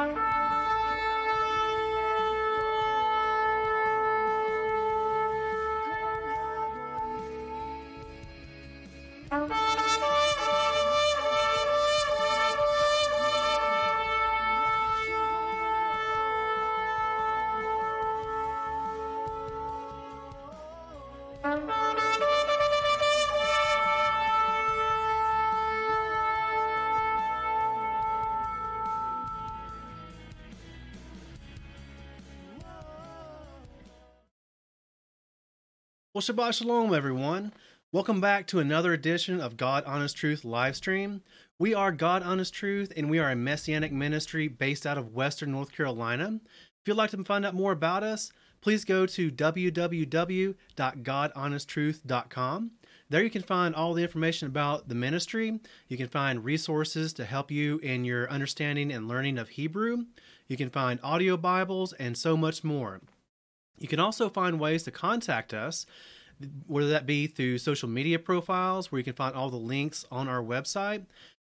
Bye. Well, Shabbat Shalom, everyone. Welcome back to another edition of God Honest Truth live stream. We are God Honest Truth, and we are a messianic ministry based out of Western North Carolina. If you'd like to find out more about us, please go to www.godhonesttruth.com. There you can find all the information about the ministry. You can find resources to help you in your understanding and learning of Hebrew. You can find audio Bibles and so much more. You can also find ways to contact us, whether that be through social media profiles where you can find all the links on our website,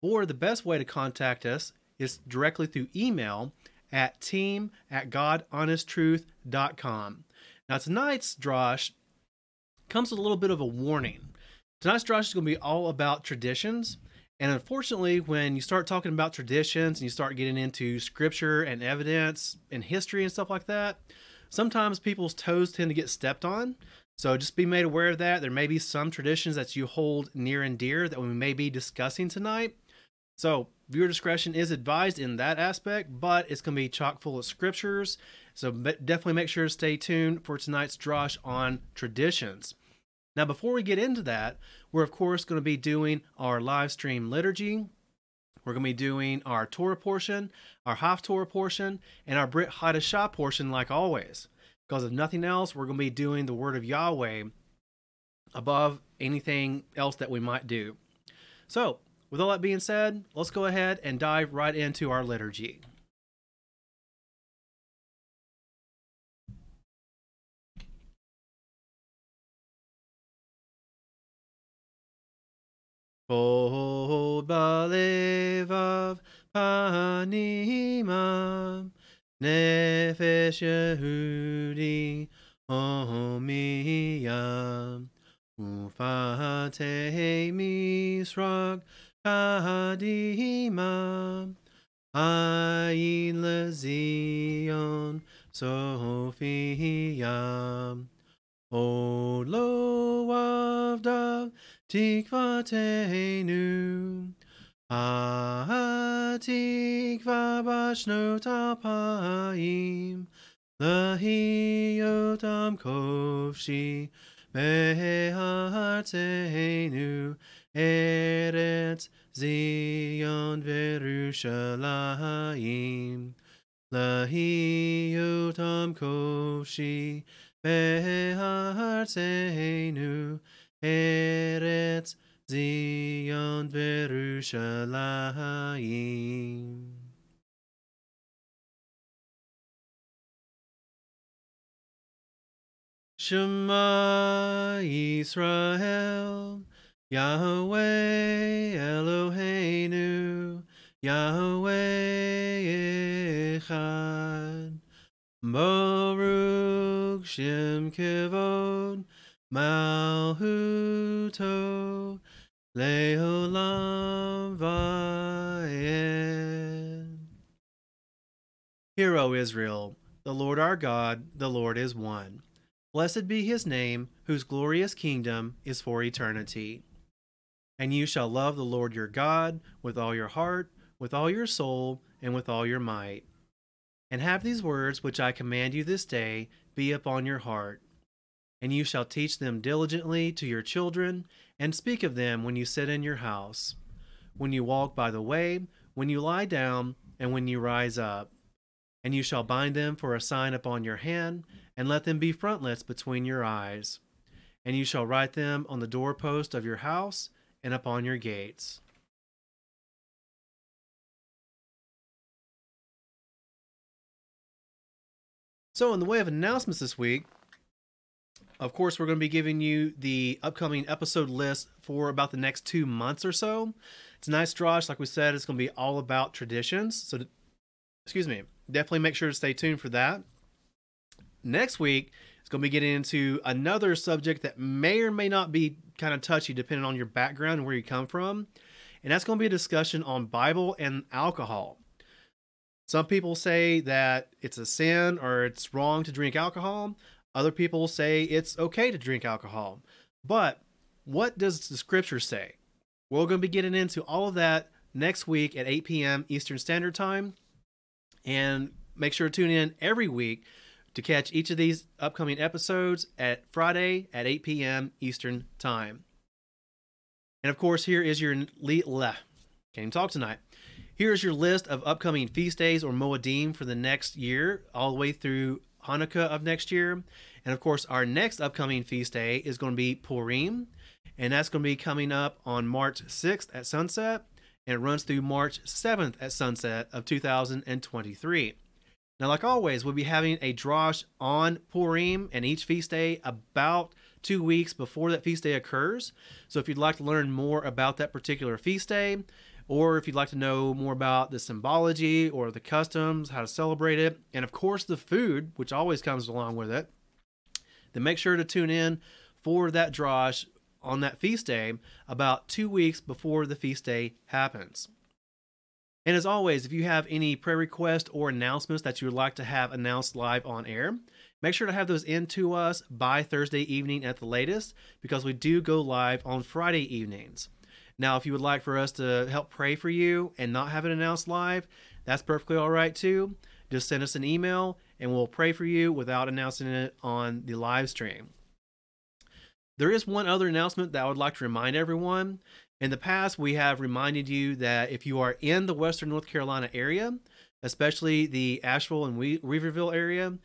or the best way to contact us is directly through email at team at godhonesttruth.com. Now, tonight's Drosh comes with a little bit of a warning. Tonight's Drosh is going to be all about traditions. And unfortunately, when you start talking about traditions and you start getting into scripture and evidence and history and stuff like that, sometimes people's toes tend to get stepped on. So just be made aware of that. There may be some traditions that you hold near and dear that we may be discussing tonight. So viewer discretion is advised in that aspect, but it's going to be chock full of scriptures. So definitely make sure to stay tuned for tonight's drosh on traditions. Now, before we get into that, we're of course going to be doing our live stream liturgy. We're going to be doing our Torah portion, our Haftorah portion, and our Brit Hadashah portion, like always. Because if nothing else, we're going to be doing the Word of Yahweh above anything else that we might do. So, with all that being said, let's go ahead and dive right into our liturgy. Hold balevav panimam nefesh Yehudi omiyam ufate misrag kadimam ayin lezion sophiyam O lo avdav Tikvateinu. Ah, Tikva Bashno Tapaim. Lahi Yotam Kovshi. Beharteinu. Eretz Zion Verushalaim. Lahi Yotam Kovshi. Beharteinu. Eretz Zion Verushalayim. Shema Yisrael, Yahweh Eloheinu, Yahweh Echad, Baruch Shem Kevod, Malhuto Leolam. Hear, O Israel, the Lord our God, the Lord is one. Blessed be his name, whose glorious kingdom is for eternity. And you shall love the Lord your God with all your heart, with all your soul, and with all your might. And have these words which I command you this day be upon your heart and you shall teach them diligently to your children, and speak of them when you sit in your house, when you walk by the way, when you lie down, and when you rise up. And you shall bind them for a sign upon your hand, and let them be frontlets between your eyes. And you shall write them on the doorpost of your house and upon your gates. So, in the way of announcements this week, of course, we're going to be giving you the upcoming episode list for about the next two months or so. It's a nice, Josh. Like we said, it's going to be all about traditions. So excuse me, definitely make sure to stay tuned for that. Next week, it's going to be getting into another subject that may or may not be kind of touchy depending on your background and where you come from. And that's going to be a discussion on Bible and alcohol. Some people say that it's a sin or it's wrong to drink alcohol. Other people say it's okay to drink alcohol. But what does the scripture say? We're going to be getting into all of that next week at 8 p.m. Eastern Standard Time. And make sure to tune in every week to catch each of these upcoming episodes at Friday at 8 p.m. Eastern Time. And of course, here is your le- le- can't talk tonight. Here's your list of upcoming feast days or Moedim for the next year, all the way through Hanukkah of next year. And of course, our next upcoming feast day is going to be Purim, and that's going to be coming up on March 6th at sunset, and it runs through March 7th at sunset of 2023. Now, like always, we'll be having a drosh on Purim and each feast day about two weeks before that feast day occurs. So, if you'd like to learn more about that particular feast day, or if you'd like to know more about the symbology or the customs, how to celebrate it, and of course the food, which always comes along with it, then make sure to tune in for that drosh on that feast day about two weeks before the feast day happens. And as always, if you have any prayer requests or announcements that you would like to have announced live on air, make sure to have those in to us by Thursday evening at the latest because we do go live on Friday evenings. Now, if you would like for us to help pray for you and not have it announced live, that's perfectly all right too. Just send us an email and we'll pray for you without announcing it on the live stream. There is one other announcement that I would like to remind everyone. In the past, we have reminded you that if you are in the Western North Carolina area, especially the Asheville and Weaverville area,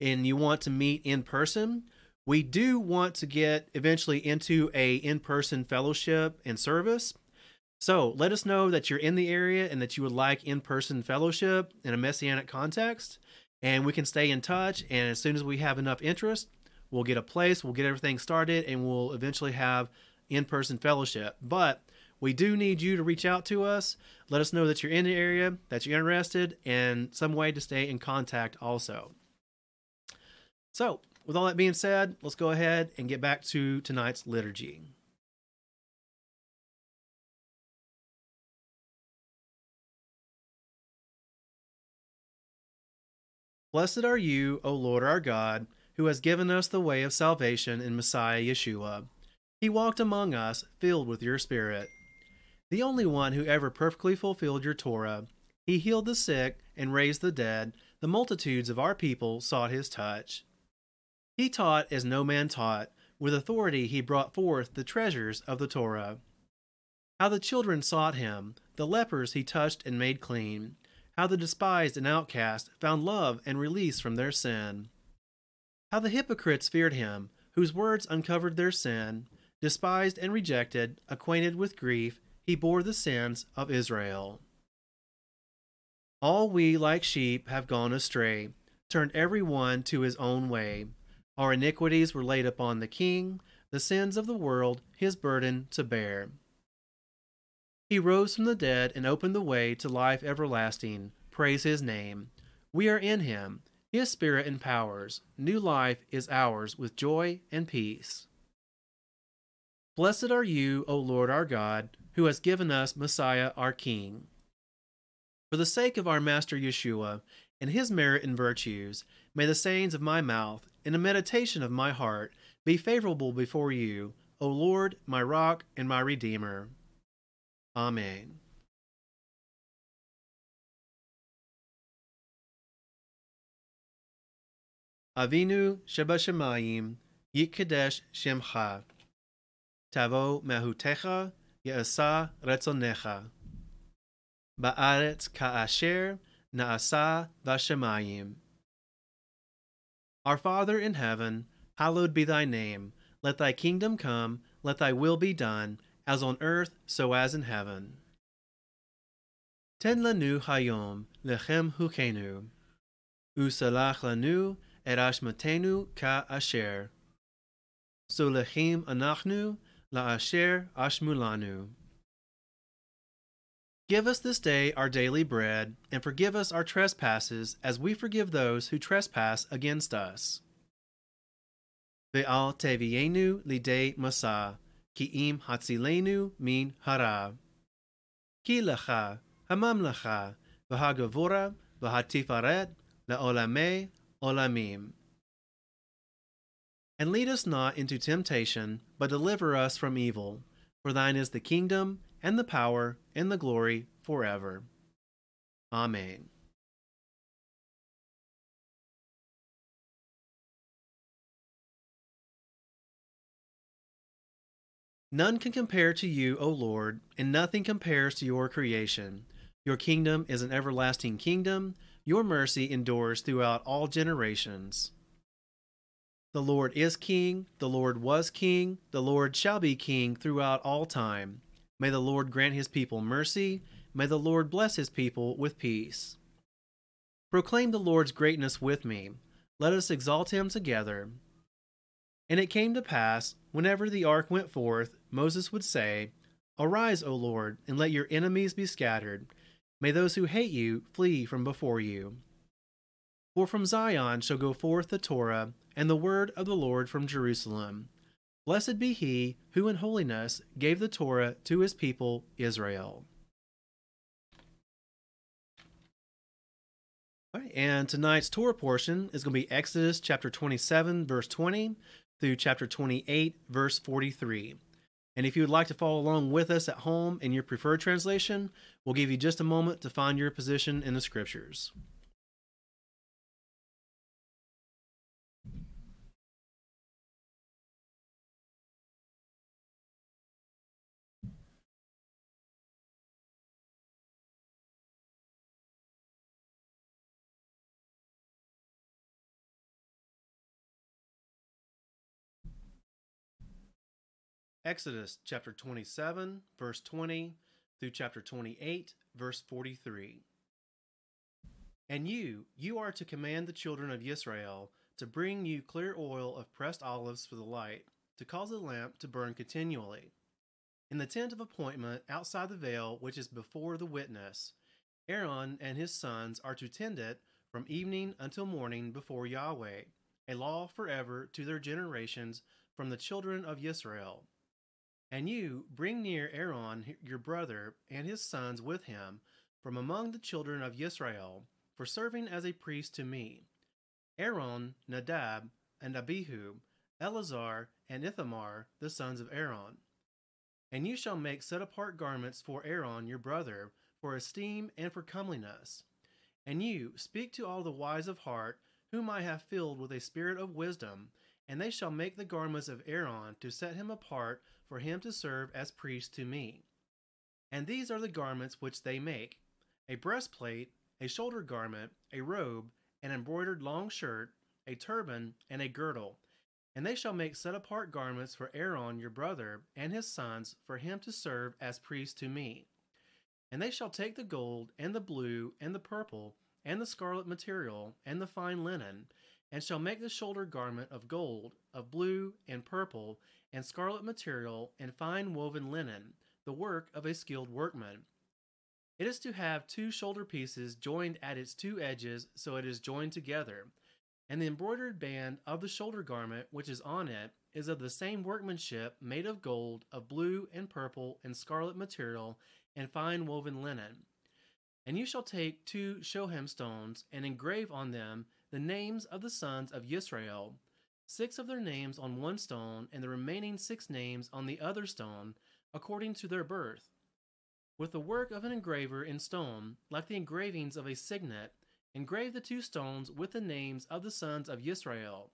and you want to meet in person, we do want to get eventually into a in-person fellowship and service. So let us know that you're in the area and that you would like in-person fellowship in a messianic context, and we can stay in touch. And as soon as we have enough interest, we'll get a place, we'll get everything started, and we'll eventually have in person fellowship. But we do need you to reach out to us. Let us know that you're in the area, that you're interested, and some way to stay in contact also. So, with all that being said, let's go ahead and get back to tonight's liturgy. Blessed are you, O Lord our God, who has given us the way of salvation in Messiah Yeshua. He walked among us, filled with your Spirit. The only one who ever perfectly fulfilled your Torah. He healed the sick and raised the dead. The multitudes of our people sought his touch. He taught as no man taught. With authority he brought forth the treasures of the Torah. How the children sought him, the lepers he touched and made clean. How the despised and outcast found love and release from their sin. How the hypocrites feared him, whose words uncovered their sin. Despised and rejected, acquainted with grief, he bore the sins of Israel. All we, like sheep, have gone astray, turned every one to his own way. Our iniquities were laid upon the King, the sins of the world, his burden to bear. He rose from the dead and opened the way to life everlasting. Praise his name. We are in him. His spirit empowers. New life is ours with joy and peace. Blessed are you, O Lord our God, who has given us Messiah our King. For the sake of our Master Yeshua, and his merit and virtues, May the sayings of my mouth and the meditation of my heart be favorable before you, O Lord, my rock and my redeemer. Amen. Avinu Shebashemayim Yikadesh Shemcha Tavo Mehutecha Yeasa Retzonecha Ba'aretz Ka'asher Na'asa Vashemayim our Father in heaven, hallowed be thy name. Let thy kingdom come, let thy will be done, as on earth, so as in heaven. Ten lanu hayom lechem hukenu. Usalach lanu et ashmatenu ka asher. So lechem anachnu la asher ashmulanu. Give us this day our daily bread, and forgive us our trespasses, as we forgive those who trespass against us. Ve'al tevienu lidei masa, ki im hatzilenu min hara. Ki lecha, hamamlecha, v'hagavora, v'hatifaret, le'olame, olamim. And lead us not into temptation, but deliver us from evil. For thine is the kingdom, and the power, and the glory, forever. Amen. None can compare to you, O Lord, and nothing compares to your creation. Your kingdom is an everlasting kingdom, your mercy endures throughout all generations. The Lord is king, the Lord was king, the Lord shall be king throughout all time. May the Lord grant his people mercy, may the Lord bless his people with peace. Proclaim the Lord's greatness with me, let us exalt him together. And it came to pass, whenever the ark went forth, Moses would say, Arise, O Lord, and let your enemies be scattered. May those who hate you flee from before you. For from Zion shall go forth the Torah, and the word of the Lord from Jerusalem. Blessed be he who in holiness gave the Torah to his people Israel. All right, and tonight's Torah portion is going to be Exodus chapter 27, verse 20 through chapter 28, verse 43. And if you would like to follow along with us at home in your preferred translation, we'll give you just a moment to find your position in the scriptures. Exodus chapter 27, verse 20 through chapter 28, verse 43. And you, you are to command the children of Israel to bring you clear oil of pressed olives for the light, to cause the lamp to burn continually. In the tent of appointment outside the veil which is before the witness, Aaron and his sons are to tend it from evening until morning before Yahweh, a law forever to their generations from the children of Israel. And you bring near Aaron your brother and his sons with him from among the children of Israel, for serving as a priest to me. Aaron, Nadab, and Abihu, Eleazar, and Ithamar, the sons of Aaron. And you shall make set apart garments for Aaron your brother, for esteem and for comeliness. And you speak to all the wise of heart, whom I have filled with a spirit of wisdom, and they shall make the garments of Aaron to set him apart for him to serve as priest to me. And these are the garments which they make a breastplate, a shoulder garment, a robe, an embroidered long shirt, a turban, and a girdle. And they shall make set apart garments for Aaron your brother and his sons for him to serve as priest to me. And they shall take the gold, and the blue, and the purple, and the scarlet material, and the fine linen, and shall make the shoulder garment of gold, of blue, and purple, and scarlet material, and fine woven linen, the work of a skilled workman. It is to have two shoulder pieces joined at its two edges, so it is joined together. And the embroidered band of the shoulder garment which is on it is of the same workmanship, made of gold, of blue, and purple, and scarlet material, and fine woven linen. And you shall take two shoham stones, and engrave on them the names of the sons of Israel, six of their names on one stone, and the remaining six names on the other stone, according to their birth. With the work of an engraver in stone, like the engravings of a signet, engrave the two stones with the names of the sons of Israel.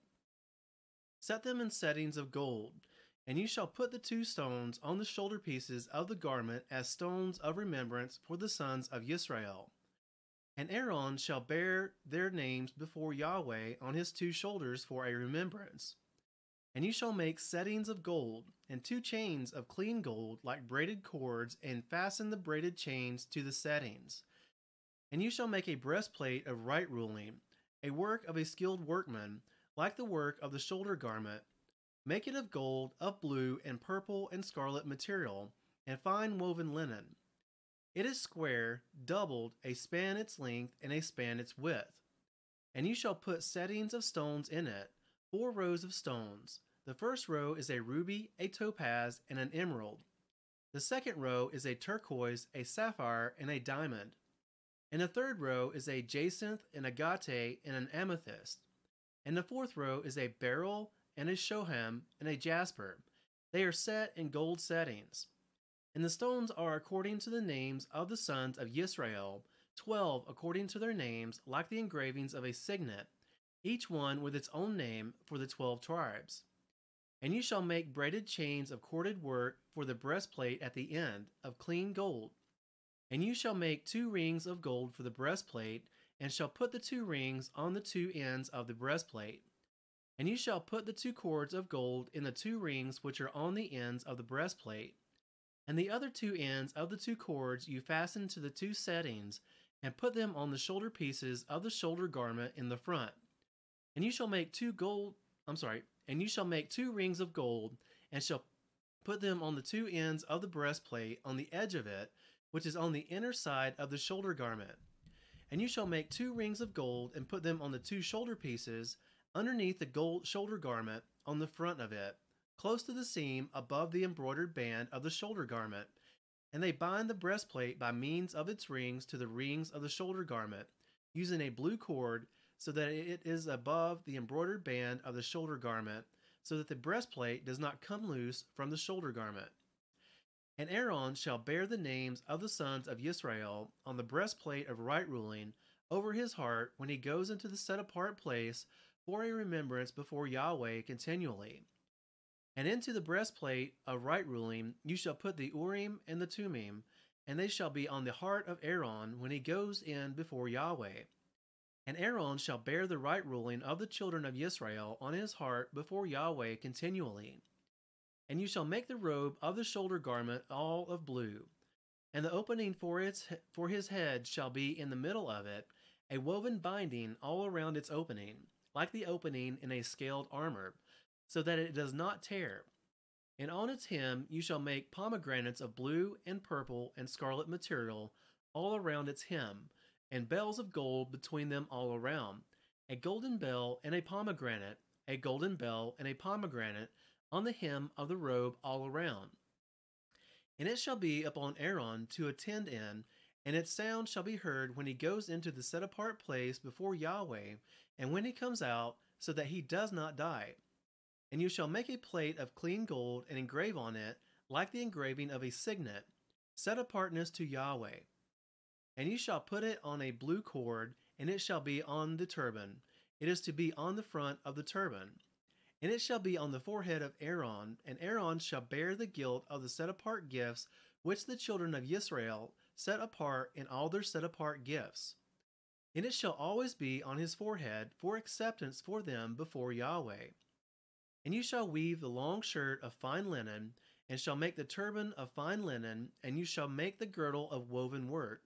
Set them in settings of gold, and you shall put the two stones on the shoulder pieces of the garment as stones of remembrance for the sons of Israel. And Aaron shall bear their names before Yahweh on his two shoulders for a remembrance. And you shall make settings of gold, and two chains of clean gold like braided cords, and fasten the braided chains to the settings. And you shall make a breastplate of right ruling, a work of a skilled workman, like the work of the shoulder garment. Make it of gold, of blue, and purple, and scarlet material, and fine woven linen It is square, doubled, a span its length, and a span its width. And you shall put settings of stones in it, four rows of stones. The first row is a ruby, a topaz, and an emerald. The second row is a turquoise, a sapphire, and a diamond. And the third row is a jacinth, an agate, and an amethyst. And the fourth row is a beryl, and a shoham, and a jasper. They are set in gold settings. And the stones are according to the names of the sons of Israel, twelve according to their names, like the engravings of a signet, each one with its own name for the twelve tribes. And you shall make braided chains of corded work for the breastplate at the end, of clean gold. And you shall make two rings of gold for the breastplate, and shall put the two rings on the two ends of the breastplate. And you shall put the two cords of gold in the two rings which are on the ends of the breastplate and the other two ends of the two cords you fasten to the two settings, and put them on the shoulder pieces of the shoulder garment in the front. And you shall make two gold, I'm sorry, and you shall make two rings of gold, and shall put them on the two ends of the breastplate on the edge of it, which is on the inner side of the shoulder garment. And you shall make two rings of gold, and put them on the two shoulder pieces underneath the gold shoulder garment on the front of it close to the seam above the embroidered band of the shoulder garment, and they bind the breastplate by means of its rings to the rings of the shoulder garment, using a blue cord so that it is above the embroidered band of the shoulder garment, so that the breastplate does not come loose from the shoulder garment. And Aaron shall bear the names of the sons of Israel on the breastplate of right ruling over his heart when he goes into the set apart place for a remembrance before Yahweh continually. And into the breastplate of right ruling you shall put the Urim and the Tummim, and they shall be on the heart of Aaron when he goes in before Yahweh. And Aaron shall bear the right ruling of the children of Israel on his heart before Yahweh continually. And you shall make the robe of the shoulder garment all of blue, and the opening for its for his head shall be in the middle of it, a woven binding all around its opening, like the opening in a scaled armor, so that it does not tear. And on its hem you shall make pomegranates of blue and purple and scarlet material all around its hem, and bells of gold between them all around, a golden bell and a pomegranate, a golden bell and a pomegranate on the hem of the robe all around. And it shall be upon Aaron to attend in, and its sound shall be heard when he goes into the set apart place before Yahweh, and when he comes out, so that he does not die. And you shall make a plate of clean gold and engrave on it, like the engraving of a signet, set apartness to Yahweh. And you shall put it on a blue cord, and it shall be on the turban. It is to be on the front of the turban. And it shall be on the forehead of Aaron, and Aaron shall bear the guilt of the set apart gifts which the children of Israel set apart in all their set apart gifts. And it shall always be on his forehead for acceptance for them before Yahweh. And you shall weave the long shirt of fine linen, and shall make the turban of fine linen, and you shall make the girdle of woven work,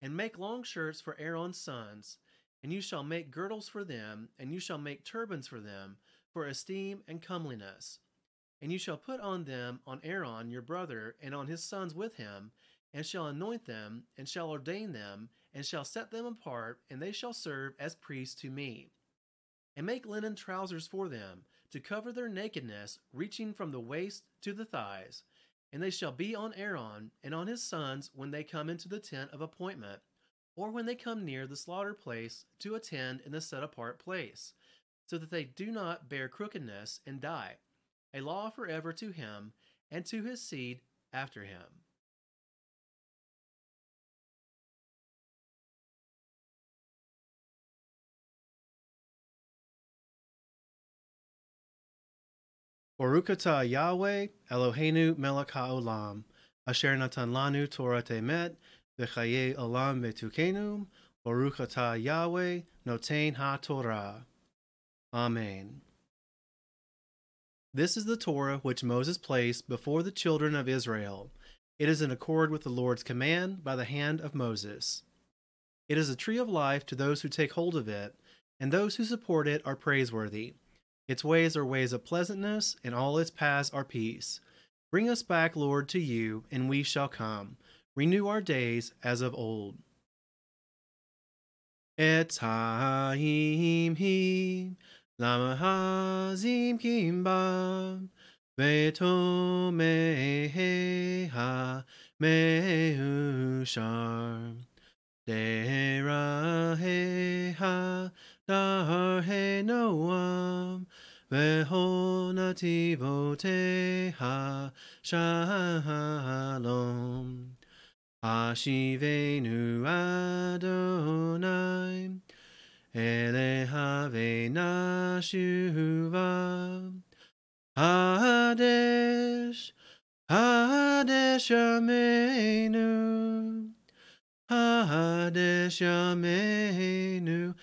and make long shirts for Aaron's sons, and you shall make girdles for them, and you shall make turbans for them, for esteem and comeliness. And you shall put on them on Aaron your brother, and on his sons with him, and shall anoint them, and shall ordain them, and shall set them apart, and they shall serve as priests to me and make linen trousers for them to cover their nakedness, reaching from the waist to the thighs. And they shall be on Aaron and on his sons when they come into the tent of appointment, or when they come near the slaughter place to attend in the set apart place, so that they do not bear crookedness and die. A law forever to him and to his seed after him. Barukata Yahweh Eloheinu melech haolam, asher natan lanu Torah temet, v'chaye olam betukenu, Barukata Yahweh notain ha-Torah. Amen. This is the Torah which Moses placed before the children of Israel. It is in accord with the Lord's command by the hand of Moses. It is a tree of life to those who take hold of it, and those who support it are praiseworthy. Its ways are ways of pleasantness, and all its paths are peace. Bring us back, Lord, to you, and we shall come. Renew our days as of old. Etzaim him lamahazim kimbam meha meushar deraheha he noam vehonativoteha shalom Hashivenu Adonai Elehavena Shuva. Hadesh Hadesh Yameinu Hadesh Yameinu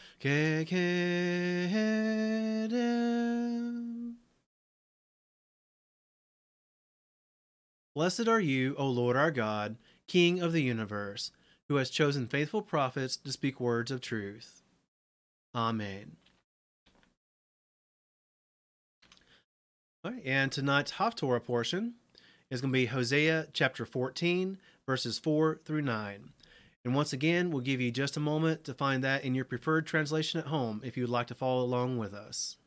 Blessed are you, O Lord our God, King of the universe, who has chosen faithful prophets to speak words of truth. Amen. All right, and tonight's Haftorah portion is going to be Hosea chapter 14, verses 4 through 9. And once again, we'll give you just a moment to find that in your preferred translation at home if you would like to follow along with us.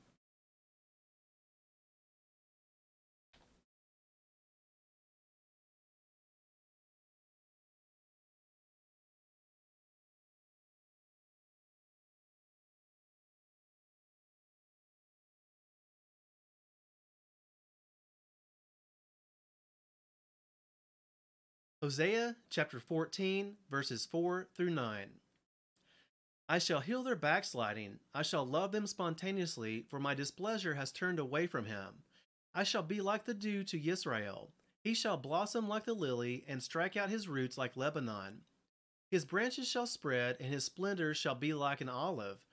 Hosea chapter 14, verses 4 through 9. I shall heal their backsliding. I shall love them spontaneously, for my displeasure has turned away from him. I shall be like the dew to Israel. He shall blossom like the lily, and strike out his roots like Lebanon. His branches shall spread, and his splendor shall be like an olive,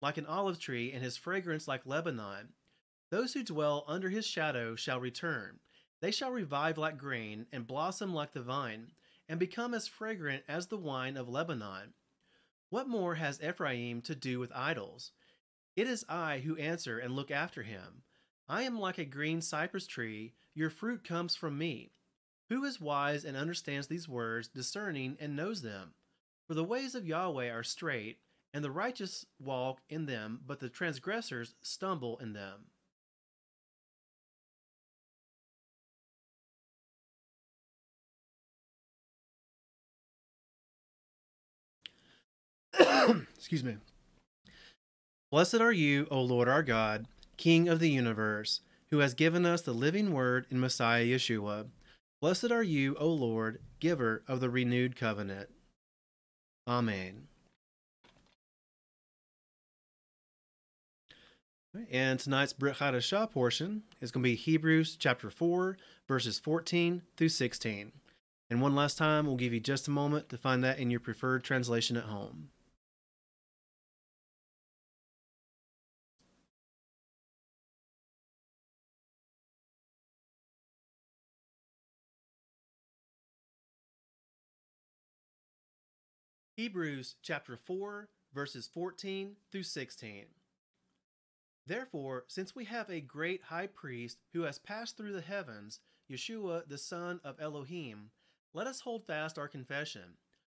like an olive tree, and his fragrance like Lebanon. Those who dwell under his shadow shall return. They shall revive like grain, and blossom like the vine, and become as fragrant as the wine of Lebanon. What more has Ephraim to do with idols? It is I who answer and look after him. I am like a green cypress tree, your fruit comes from me. Who is wise and understands these words, discerning and knows them? For the ways of Yahweh are straight, and the righteous walk in them, but the transgressors stumble in them. Excuse me. Blessed are you, O Lord our God, King of the universe, who has given us the living word in Messiah Yeshua. Blessed are you, O Lord, giver of the renewed covenant. Amen. And tonight's Brit Hadashah portion is going to be Hebrews chapter 4, verses 14 through 16. And one last time, we'll give you just a moment to find that in your preferred translation at home. Hebrews chapter 4, verses 14 through 16. Therefore, since we have a great high priest who has passed through the heavens, Yeshua, the Son of Elohim, let us hold fast our confession.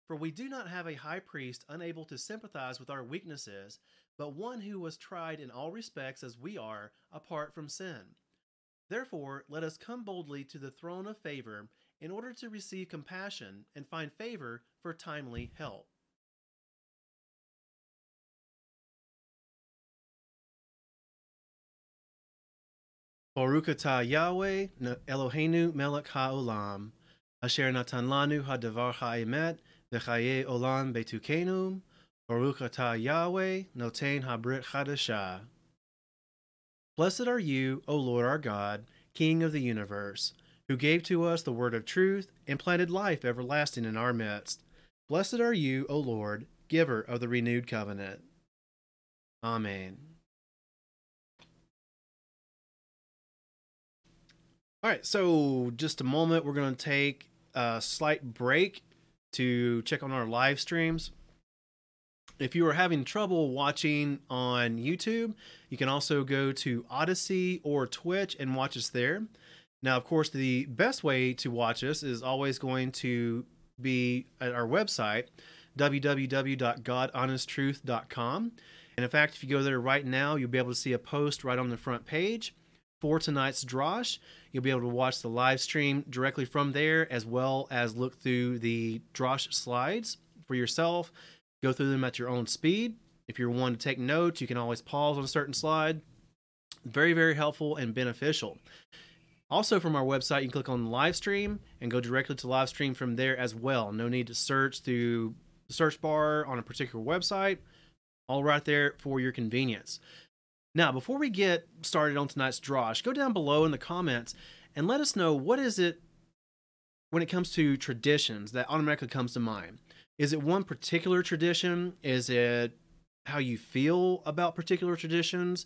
For we do not have a high priest unable to sympathize with our weaknesses, but one who was tried in all respects as we are, apart from sin. Therefore, let us come boldly to the throne of favor in order to receive compassion and find favor for timely help. Baruch atah Yahweh Eloheinu melech haolam, asher natan lanu hadavar ha'emet v'chaye olam betukenu, Baruch atah Yahweh noten habrit chadashah. Blessed are you, O Lord our God, King of the universe, who gave to us the word of truth and planted life everlasting in our midst. Blessed are you, O Lord, giver of the renewed covenant. Amen. All right, so just a moment, we're going to take a slight break to check on our live streams. If you are having trouble watching on YouTube, you can also go to Odysee or Twitch and watch us there. Now, of course, the best way to watch us is always going to be at our website, www.godhonesttruth.com. And in fact, if you go there right now, you'll be able to see a post right on the front page for tonight's Drosh. You'll be able to watch the live stream directly from there, as well as look through the Drosh slides for yourself. Go through them at your own speed. If you're one to take notes, you can always pause on a certain slide. Very, very helpful and beneficial. Also, from our website, you can click on live stream and go directly to live stream from there as well. No need to search through the search bar on a particular website. All right there for your convenience. Now, before we get started on tonight's drosh, go down below in the comments and let us know what is it when it comes to traditions that automatically comes to mind. Is it one particular tradition? Is it how you feel about particular traditions?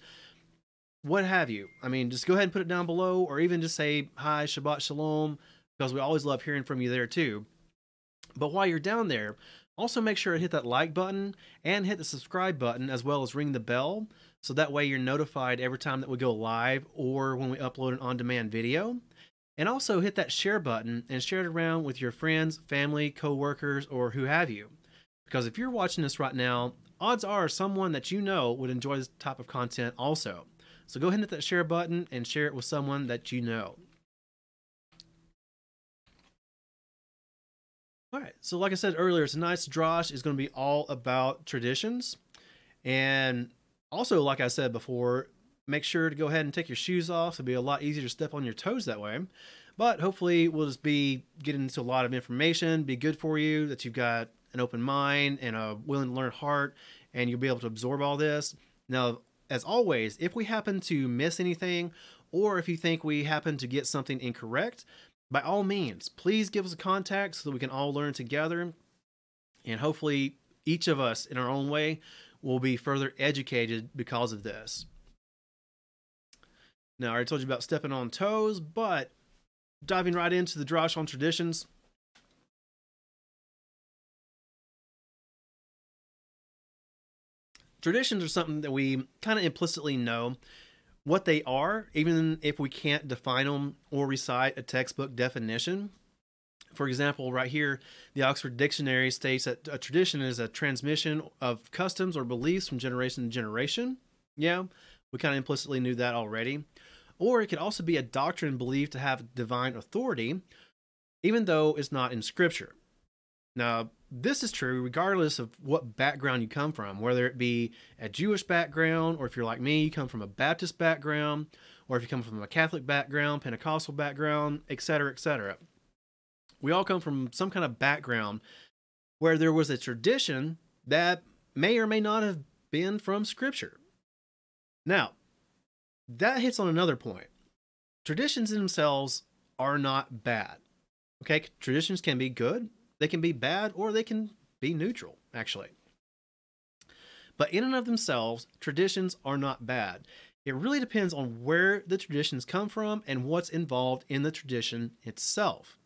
What have you? I mean, just go ahead and put it down below, or even just say hi, Shabbat Shalom, because we always love hearing from you there too. But while you're down there, also make sure to hit that like button and hit the subscribe button as well as ring the bell so that way you're notified every time that we go live or when we upload an on demand video. And also hit that share button and share it around with your friends, family, coworkers, or who have you. Because if you're watching this right now, odds are someone that you know would enjoy this type of content also. So go ahead and hit that share button and share it with someone that you know. All right, so like I said earlier, tonight's Drosh is going to be all about traditions. And also, like I said before, make sure to go ahead and take your shoes off. It'll be a lot easier to step on your toes that way. But hopefully, we'll just be getting into a lot of information, be good for you, that you've got an open mind and a willing to learn heart, and you'll be able to absorb all this. Now, as always, if we happen to miss anything, or if you think we happen to get something incorrect, by all means, please give us a contact so that we can all learn together. And hopefully, each of us in our own way will be further educated because of this. Now, I already told you about stepping on toes, but diving right into the Drosh on traditions. Traditions are something that we kind of implicitly know what they are, even if we can't define them or recite a textbook definition. For example, right here, the Oxford Dictionary states that a tradition is a transmission of customs or beliefs from generation to generation. Yeah, we kind of implicitly knew that already. Or it could also be a doctrine believed to have divine authority, even though it's not in Scripture. Now, this is true regardless of what background you come from, whether it be a Jewish background, or if you're like me, you come from a Baptist background, or if you come from a Catholic background, Pentecostal background, etc., etc we all come from some kind of background where there was a tradition that may or may not have been from Scripture. Now, that hits on another point. Traditions themselves are not bad. Okay, traditions can be good, they can be bad, or they can be neutral, actually. But in and of themselves, traditions are not bad. It really depends on where the traditions come from and what's involved in the tradition itself.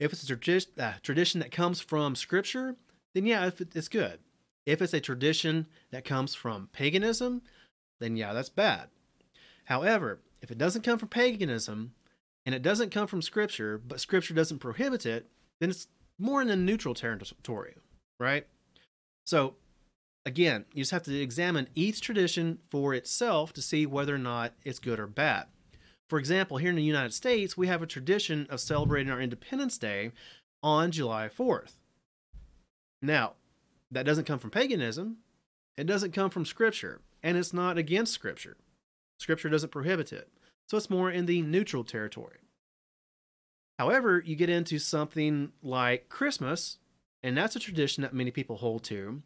If it's a tradition, uh, tradition that comes from scripture, then yeah, it's good. If it's a tradition that comes from paganism, then yeah, that's bad. However, if it doesn't come from paganism and it doesn't come from scripture, but scripture doesn't prohibit it, then it's more in the neutral territory, right? So, again, you just have to examine each tradition for itself to see whether or not it's good or bad. For example, here in the United States, we have a tradition of celebrating our Independence Day on July 4th. Now, that doesn't come from paganism, it doesn't come from Scripture, and it's not against Scripture. Scripture doesn't prohibit it, so it's more in the neutral territory. However, you get into something like Christmas, and that's a tradition that many people hold to,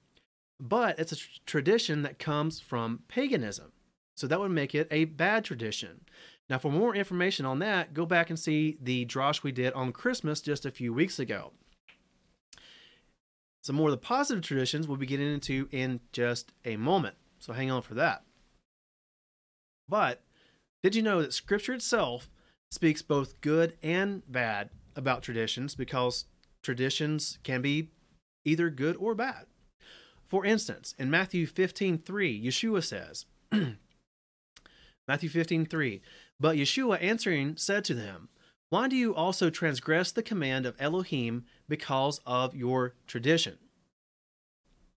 but it's a tr- tradition that comes from paganism. So that would make it a bad tradition. Now, for more information on that, go back and see the drosh we did on Christmas just a few weeks ago. Some more of the positive traditions we'll be getting into in just a moment, so hang on for that. But did you know that Scripture itself speaks both good and bad about traditions because traditions can be either good or bad? For instance, in Matthew 15 3, Yeshua says, Matthew 15 3, but Yeshua answering said to them, Why do you also transgress the command of Elohim because of your tradition?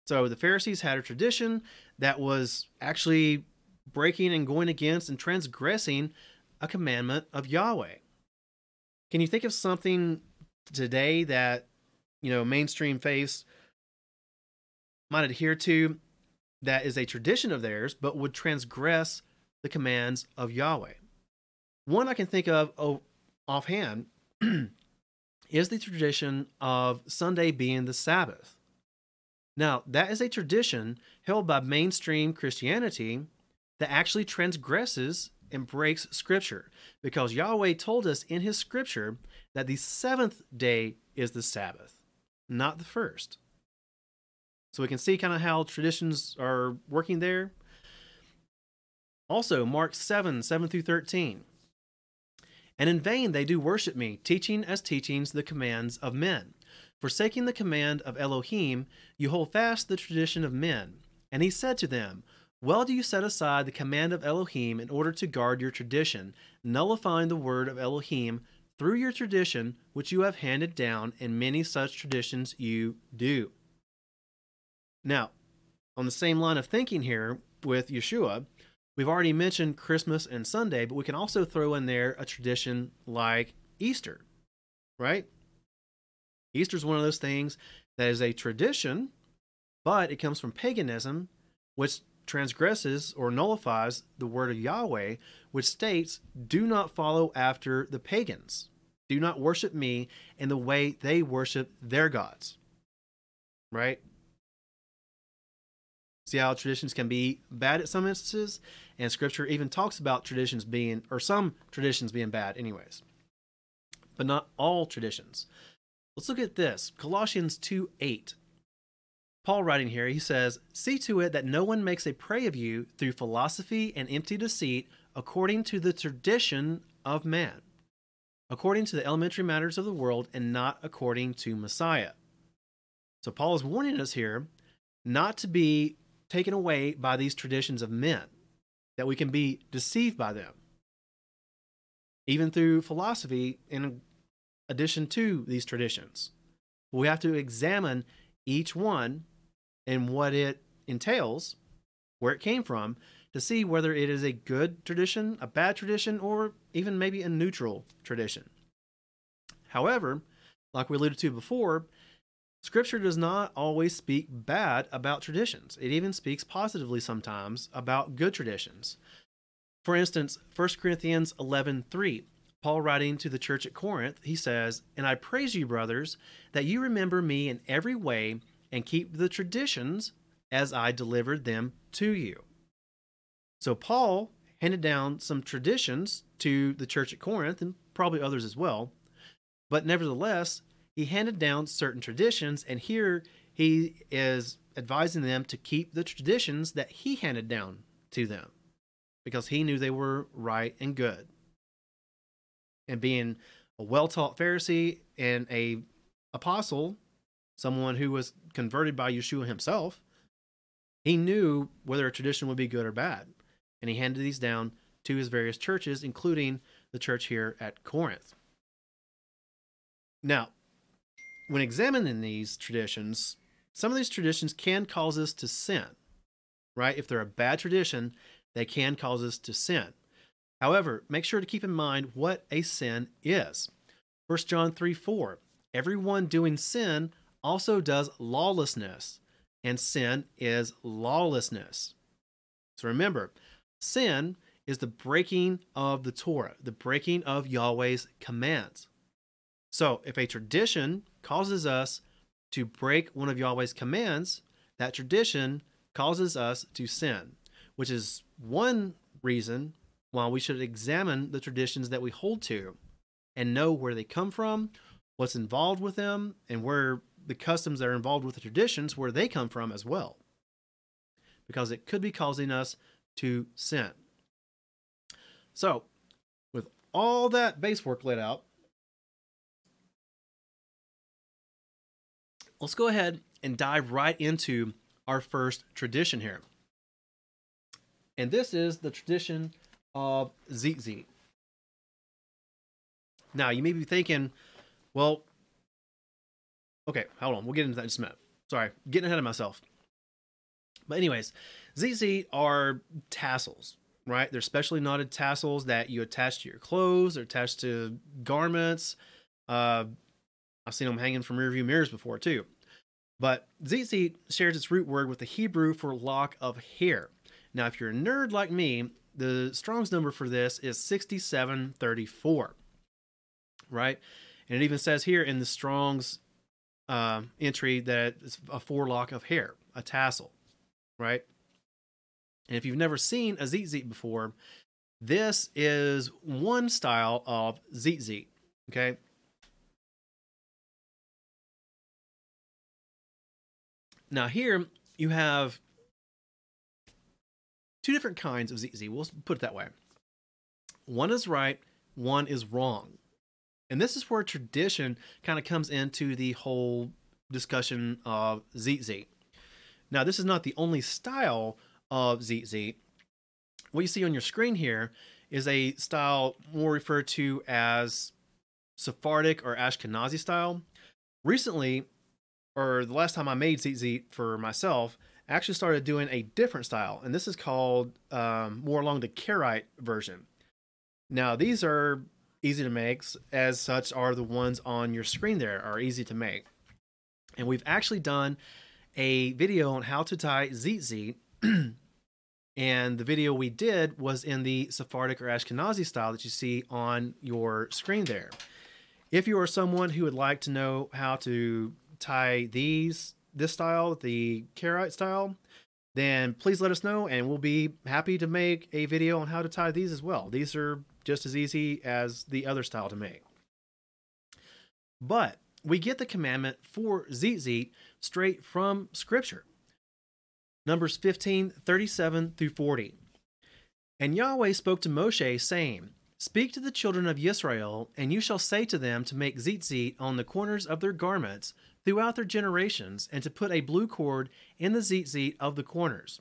So the Pharisees had a tradition that was actually breaking and going against and transgressing a commandment of Yahweh. Can you think of something today that, you know, mainstream faiths might adhere to that is a tradition of theirs, but would transgress the commands of Yahweh? One I can think of oh, offhand is the tradition of Sunday being the Sabbath. Now, that is a tradition held by mainstream Christianity that actually transgresses and breaks scripture because Yahweh told us in his scripture that the seventh day is the Sabbath, not the first. So we can see kind of how traditions are working there. Also, Mark 7 7 through 13. And in vain they do worship me, teaching as teachings the commands of men. Forsaking the command of Elohim, you hold fast the tradition of men. And he said to them, Well do you set aside the command of Elohim in order to guard your tradition, nullifying the word of Elohim through your tradition, which you have handed down, and many such traditions you do. Now, on the same line of thinking here with Yeshua, We've already mentioned Christmas and Sunday, but we can also throw in there a tradition like Easter, right? Easter is one of those things that is a tradition, but it comes from paganism, which transgresses or nullifies the word of Yahweh, which states, Do not follow after the pagans. Do not worship me in the way they worship their gods. Right? See how traditions can be bad at some instances, and Scripture even talks about traditions being, or some traditions being bad, anyways, but not all traditions. Let's look at this Colossians 2 8. Paul writing here, he says, See to it that no one makes a prey of you through philosophy and empty deceit, according to the tradition of man, according to the elementary matters of the world, and not according to Messiah. So Paul is warning us here not to be taken away by these traditions of men, that we can be deceived by them, even through philosophy, in addition to these traditions. We have to examine each one and what it entails, where it came from, to see whether it is a good tradition, a bad tradition, or even maybe a neutral tradition. However, like we alluded to before, Scripture does not always speak bad about traditions. It even speaks positively sometimes about good traditions. For instance, 1 Corinthians 11:3, Paul writing to the church at Corinth, he says, "And I praise you, brothers, that you remember me in every way and keep the traditions as I delivered them to you." So Paul handed down some traditions to the church at Corinth and probably others as well. But nevertheless, he handed down certain traditions, and here he is advising them to keep the traditions that he handed down to them because he knew they were right and good. And being a well-taught Pharisee and a apostle, someone who was converted by Yeshua himself, he knew whether a tradition would be good or bad. And he handed these down to his various churches, including the church here at Corinth. Now, when examining these traditions, some of these traditions can cause us to sin, right? If they're a bad tradition, they can cause us to sin. However, make sure to keep in mind what a sin is. 1 John 3 4. Everyone doing sin also does lawlessness, and sin is lawlessness. So remember, sin is the breaking of the Torah, the breaking of Yahweh's commands. So if a tradition causes us to break one of Yahweh's commands, that tradition causes us to sin, which is one reason why we should examine the traditions that we hold to and know where they come from, what's involved with them, and where the customs that are involved with the traditions, where they come from as well. Because it could be causing us to sin. So, with all that base work laid out, let's go ahead and dive right into our first tradition here. And this is the tradition of Tzitzit. Now, you may be thinking, well, okay, hold on. We'll get into that in just a minute. Sorry, getting ahead of myself. But, anyways, tzitzit are tassels, right? They're specially knotted tassels that you attach to your clothes, they're attached to garments. Uh, I've seen them hanging from rearview mirrors before, too. But tzitzit shares its root word with the Hebrew for lock of hair. Now, if you're a nerd like me, the Strong's number for this is 6734, right? And it even says here in the Strong's uh, entry that is a forelock of hair, a tassel, right? And if you've never seen a tzitzit before, this is one style of tzitzit, okay? Now here you have two different kinds of tzitzit. We'll put it that way. One is right, one is wrong. And this is where tradition kind of comes into the whole discussion of tzitzit. Now, this is not the only style of tzitzit. What you see on your screen here is a style more referred to as Sephardic or Ashkenazi style. Recently, or the last time I made tzitzit for myself, I actually started doing a different style, and this is called um, more along the Karaite version. Now, these are easy to make, as such are the ones on your screen there are easy to make. And we've actually done a video on how to tie tzitzit, and the video we did was in the Sephardic or Ashkenazi style that you see on your screen there. If you are someone who would like to know how to tie these this style, the Karaite style, then please let us know and we'll be happy to make a video on how to tie these as well. These are just as easy as the other style to make. But we get the commandment for tzitzit straight from Scripture. Numbers 15, 37 through 40. And Yahweh spoke to Moshe, saying, Speak to the children of Israel, and you shall say to them to make tzitzit on the corners of their garments throughout their generations, and to put a blue cord in the tzitzit of the corners.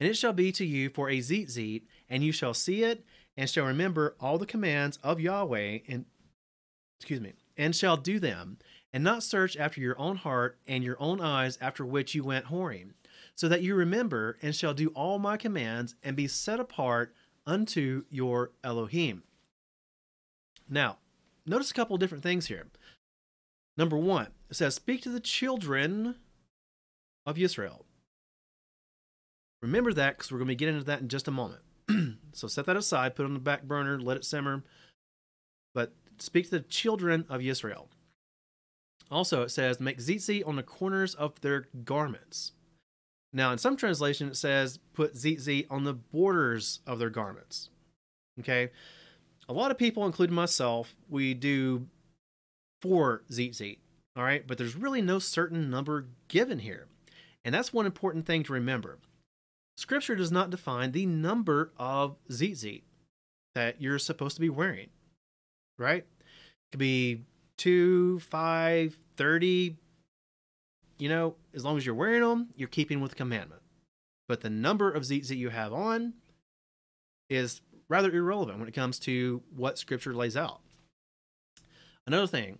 And it shall be to you for a tzitzit, and you shall see it, and shall remember all the commands of Yahweh, and excuse me, and shall do them, and not search after your own heart and your own eyes after which you went whoring, so that you remember and shall do all my commands and be set apart unto your Elohim. Now, notice a couple different things here. Number one, it says, Speak to the children of Israel. Remember that because we're going to get into that in just a moment. so set that aside, put on the back burner, let it simmer. But speak to the children of Israel. Also, it says, Make tzitzit on the corners of their garments. Now, in some translation, it says put tzitzit on the borders of their garments. Okay, a lot of people, including myself, we do four tzitzit. All right, but there's really no certain number given here, and that's one important thing to remember. Scripture does not define the number of tzitzit that you're supposed to be wearing. Right? It could be two, five, thirty, you know, as long as you're wearing them, you're keeping with the commandment. But the number of tzitzit you have on is rather irrelevant when it comes to what scripture lays out. Another thing,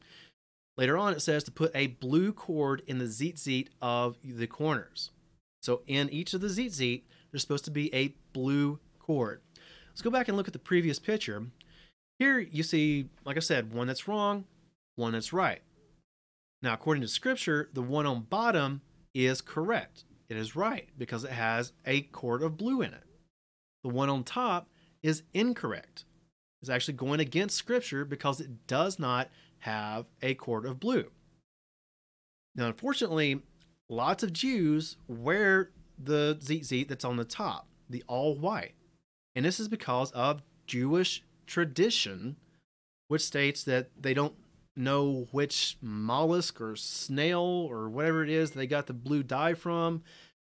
later on it says to put a blue cord in the tzitzit of the corners. So in each of the tzitzit, there's supposed to be a blue cord. Let's go back and look at the previous picture. Here you see, like I said, one that's wrong, one that's right. Now, according to scripture, the one on bottom is correct. It is right because it has a cord of blue in it. The one on top is incorrect. It's actually going against scripture because it does not have a cord of blue. Now, unfortunately, lots of Jews wear the tzitzit that's on the top, the all white. And this is because of Jewish tradition, which states that they don't know which mollusk or snail or whatever it is they got the blue dye from.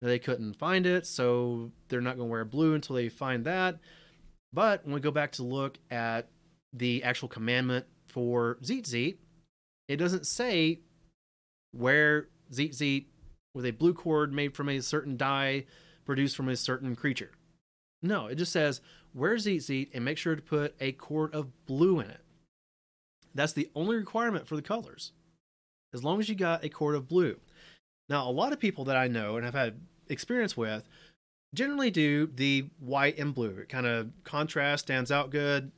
They couldn't find it, so they're not going to wear blue until they find that. But when we go back to look at the actual commandment for tzitzit, it doesn't say wear tzitzit with a blue cord made from a certain dye produced from a certain creature. No, it just says wear tzitzit and make sure to put a cord of blue in it. That's the only requirement for the colors, as long as you got a cord of blue. Now, a lot of people that I know and have had experience with generally do the white and blue. It kind of contrast, stands out good.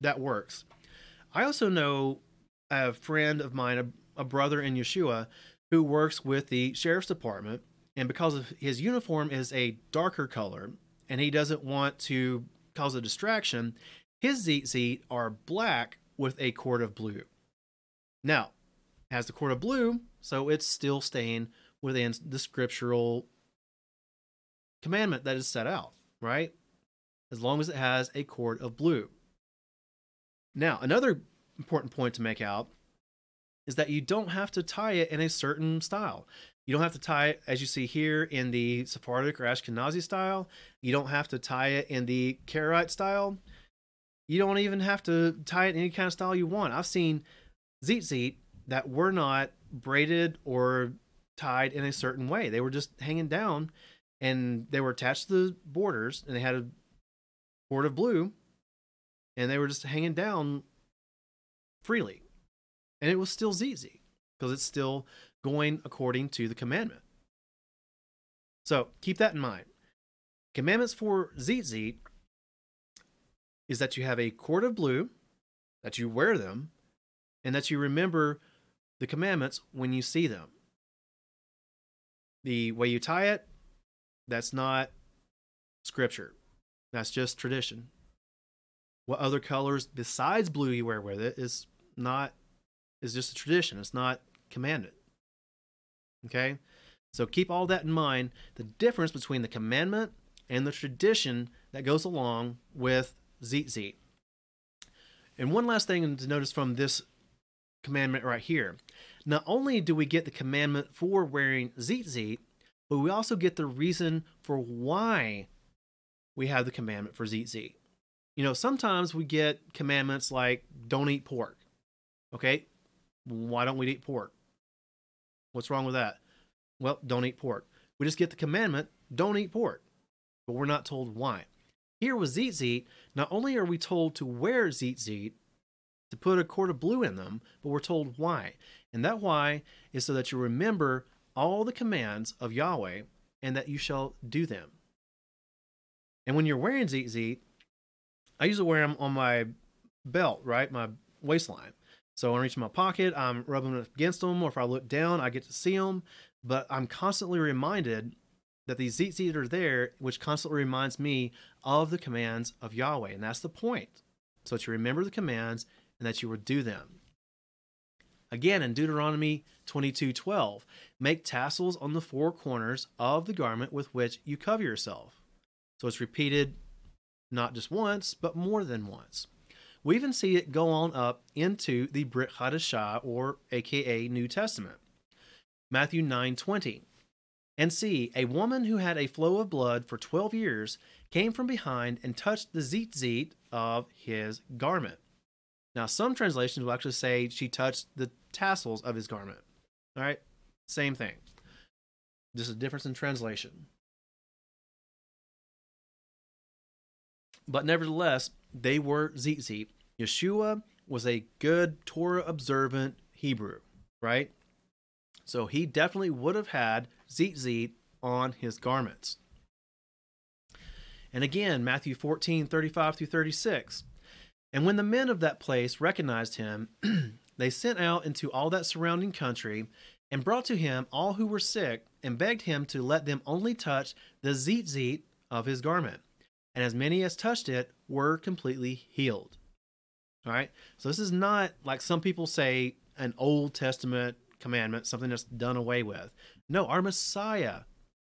That works. I also know a friend of mine, a, a brother in Yeshua, who works with the sheriff's department. And because of his uniform is a darker color and he doesn't want to cause a distraction, his tzitzit are black with a cord of blue. Now, has the cord of blue, so it's still staying within the scriptural commandment that is set out, right? As long as it has a cord of blue. Now, another important point to make out is that you don't have to tie it in a certain style. You don't have to tie it, as you see here, in the Sephardic or Ashkenazi style. You don't have to tie it in the Karaite style. You don't even have to tie it in any kind of style you want. I've seen tzitzit that were not braided or tied in a certain way. They were just hanging down and they were attached to the borders and they had a board of blue and they were just hanging down freely. And it was still tzitzit because it's still going according to the commandment. So keep that in mind. Commandments for tzitzit is that you have a cord of blue, that you wear them, and that you remember the commandments when you see them. The way you tie it, that's not scripture. That's just tradition. What other colors besides blue you wear with it is not is just a tradition. It's not commanded. Okay? So keep all that in mind. The difference between the commandment and the tradition that goes along with tzitzit. And one last thing to notice from this commandment right here. Not only do we get the commandment for wearing tzitzit, but we also get the reason for why we have the commandment for tzitzit. You know, sometimes we get commandments like don't eat pork. Okay, why don't we eat pork? What's wrong with that? Well, don't eat pork. We just get the commandment don't eat pork, but we're not told why. Here with tzitzit, not only are we told to wear tzitzit, to put a cord of blue in them, but we're told why. And that why is so that you remember all the commands of Yahweh and that you shall do them. And when you're wearing tzitzit, I usually wear them on my belt, right? My waistline. So when I reach in my pocket, I'm rubbing them against them, or if I look down, I get to see them. But I'm constantly reminded that these tzitzit are there, which constantly reminds me of the commands of Yahweh. And that's the point. So that you remember the commands and that you would do them. Again, in Deuteronomy 22:12, make tassels on the four corners of the garment with which you cover yourself. So it's repeated not just once, but more than once. We even see it go on up into the Brit Hadashah, or aka New Testament. Matthew 9:20. And see, a woman who had a flow of blood for 12 years came from behind and touched the tzitzit of his garment. Now, some translations will actually say she touched the tassels of his garment. All right, same thing. Just a difference in translation. But nevertheless, they were tzitzit. Yeshua was a good Torah observant Hebrew, right? So he definitely would have had tzitzit on his garments. And again, Matthew 14, 35 through 36. And when the men of that place recognized him, they sent out into all that surrounding country and brought to him all who were sick and begged him to let them only touch the tzitzit of his garment. And as many as touched it were completely healed. All right. So this is not like some people say an Old Testament commandment, something that's done away with. No, our Messiah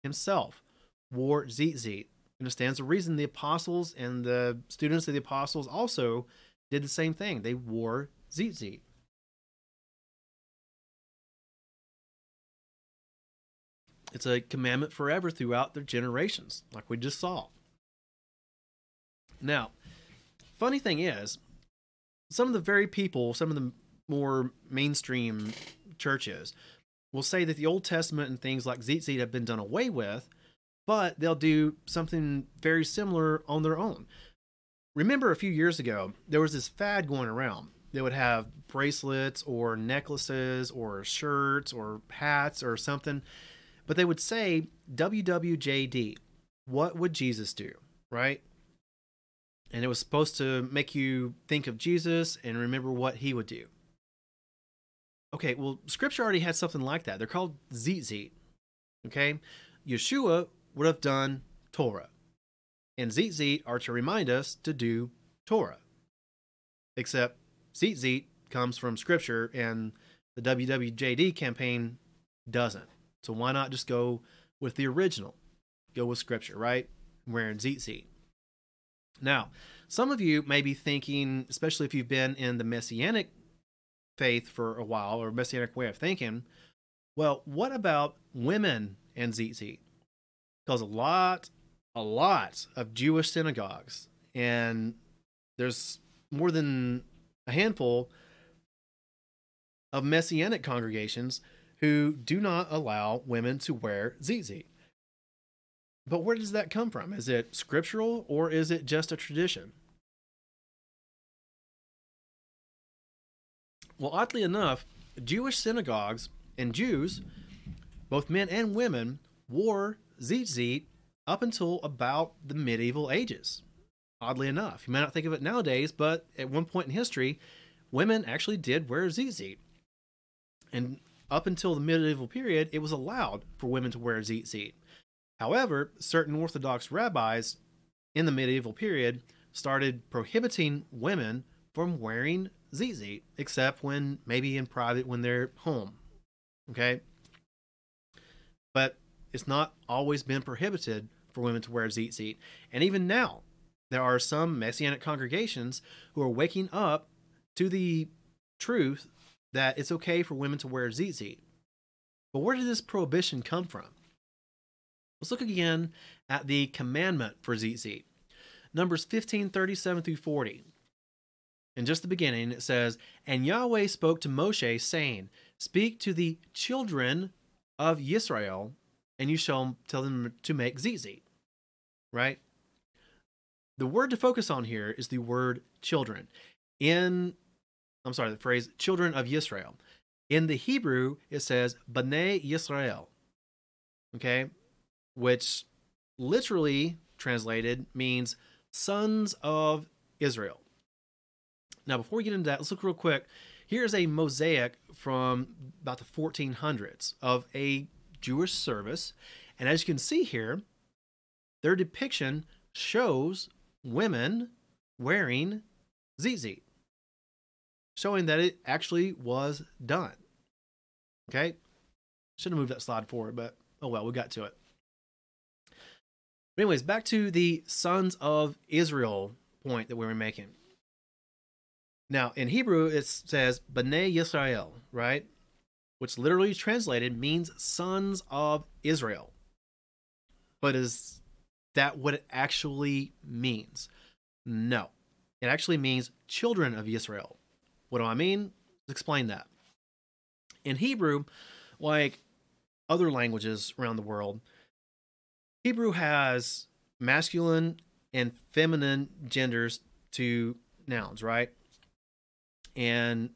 himself wore tzitzit. And it stands to reason the apostles and the students of the apostles also did the same thing. They wore tzitzit. It's a commandment forever throughout their generations, like we just saw. Now, funny thing is, some of the very people, some of the more mainstream churches will say that the Old Testament and things like tzitzit have been done away with, but they'll do something very similar on their own. Remember a few years ago, there was this fad going around. they would have bracelets or necklaces or shirts or hats or something, but they would say WWJD. What would Jesus do? Right? And it was supposed to make you think of Jesus and remember what he would do. Okay, well, scripture already had something like that. They're called tzitzit. Okay? Yeshua would have done Torah. And tzitzit are to remind us to do Torah. Except tzitzit comes from scripture and the WWJD campaign doesn't. So why not just go with the original? Go with scripture, right? Wearing tzitzit. Now, some of you may be thinking, especially if you've been in the Messianic faith for a while or Messianic way of thinking, well, what about women and tzitzit? Because a lot, a lot of Jewish synagogues, and there's more than a handful of Messianic congregations who do not allow women to wear tzitzit. But where does that come from? Is it scriptural or is it just a tradition? Well, oddly enough, Jewish synagogues and Jews, both men and women, wore tzitzit up until about the medieval ages. Oddly enough, you may not think of it nowadays, but at one point in history, women actually did wear tzitzit. And up until the medieval period, it was allowed for women to wear tzitzit. However, certain Orthodox rabbis in the medieval period started prohibiting women from wearing tzitzit, except when maybe in private when they're home. Okay? But it's not always been prohibited for women to wear tzitzit. And even now, there are some Messianic congregations who are waking up to the truth that it's okay for women to wear tzitzit. But where did this prohibition come from? Let's look again at the commandment for tzitzit. Numbers 15, 37 through 40. In just the beginning, it says, And Yahweh spoke to Moshe, saying, Speak to the children of Israel, and you shall tell them to make tzitzit. Right? The word to focus on here is the word children. In, I'm sorry, the phrase children of Israel. In the Hebrew, it says Bnei Yisrael. Okay? Which literally translated means sons of Israel. Now, before we get into that, let's look real quick. Here's a mosaic from about the 1400s of a Jewish service. And as you can see here, their depiction shows women wearing tzitzit, showing that it actually was done. Okay? Should have moved that slide forward, but oh well, we got to it. But anyways, back to the sons of Israel point that we were making. Now, in Hebrew, it says Bnei Yisrael, right? Which literally translated means sons of Israel. But is that what it actually means? No. It actually means children of Israel. What do I mean? Let's explain that. In Hebrew, like other languages around the world, Hebrew has masculine and feminine genders to nouns, right? And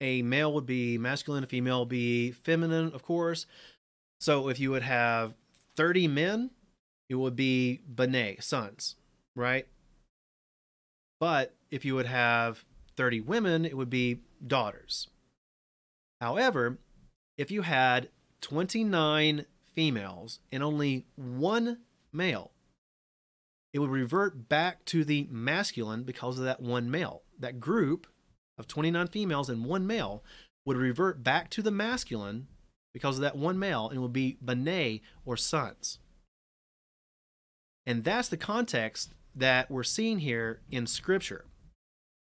a male would be masculine, a female would be feminine, of course. So if you would have 30 men, it would be B'nai, sons, right? But if you would have 30 women, it would be daughters. However, if you had 29 females and only one male, it would revert back to the masculine because of that one male. That group of 29 females and one male would revert back to the masculine because of that one male and would be B'nai or sons. And that's the context that we're seeing here in Scripture.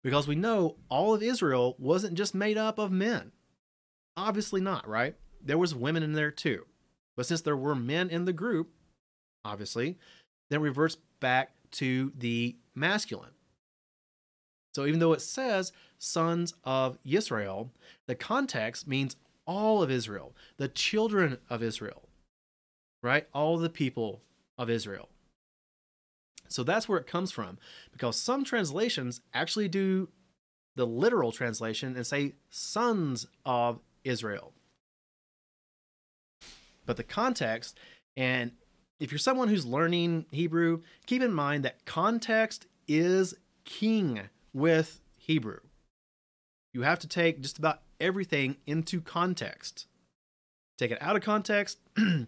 Because we know all of Israel wasn't just made up of men. Obviously not, right? There was women in there too. But since there were men in the group, obviously, then reverts back to the masculine. So even though it says sons of Israel, the context means all of Israel, the children of Israel, right? All the people of Israel. So that's where it comes from, because some translations actually do the literal translation and say sons of Israel. But the context, and if you're someone who's learning Hebrew, keep in mind that context is king with Hebrew. You have to take just about everything into context. Take it out of context, and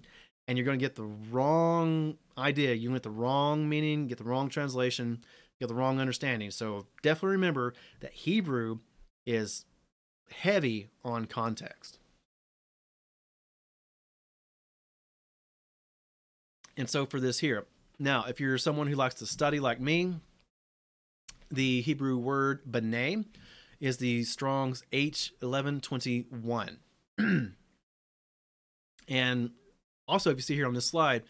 you're going to get the wrong idea. You get the wrong meaning, get the wrong translation, get the wrong understanding. So definitely remember that Hebrew is heavy on context. And so for this here, now if you're someone who likes to study like me, the Hebrew word b'nai is the Strong's H1121. and also, if you see here on this slide,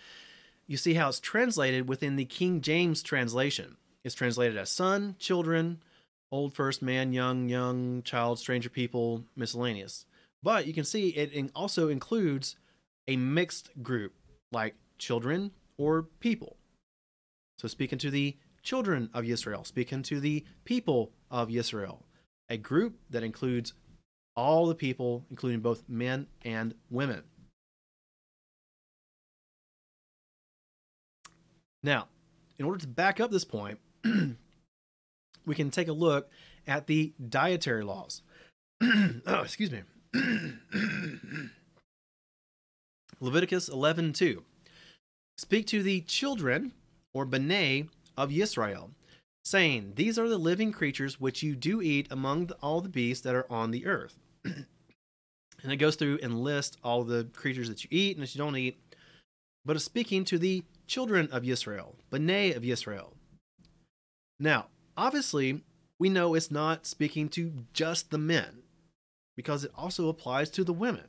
you see how it's translated within the King James translation. It's translated as son, children, old first, man, young, young, child, stranger people, miscellaneous. But you can see it also includes a mixed group like children or people. So speaking to the children of Israel, speaking to the people of Israel, a group that includes all the people, including both men and women. Now, in order to back up this point, we can take a look at the dietary laws. oh, excuse me. Leviticus 11:2. Speak to the children or b'nai of Israel, saying, These are the living creatures which you do eat among the, all the beasts that are on the earth. and it goes through and lists all the creatures that you eat and that you don't eat, but it's speaking to the children of Israel, b'nai of Israel. Now, obviously, we know it's not speaking to just the men, because it also applies to the women.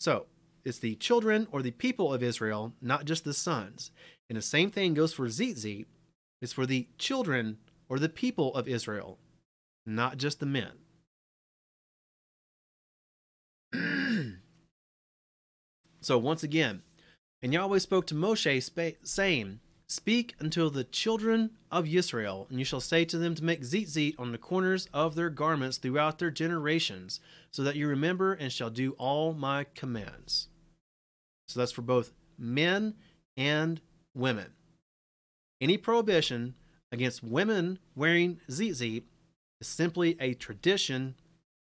So, it's the children or the people of Israel, not just the sons. And the same thing goes for Zitzit. It's for the children or the people of Israel, not just the men. so once again, and Yahweh spoke to Moshe, saying, Speak unto the children of Israel, and you shall say to them to make zitzit on the corners of their garments throughout their generations, so that you remember and shall do all my commands. So that's for both men and women. Any prohibition against women wearing zitzit is simply a tradition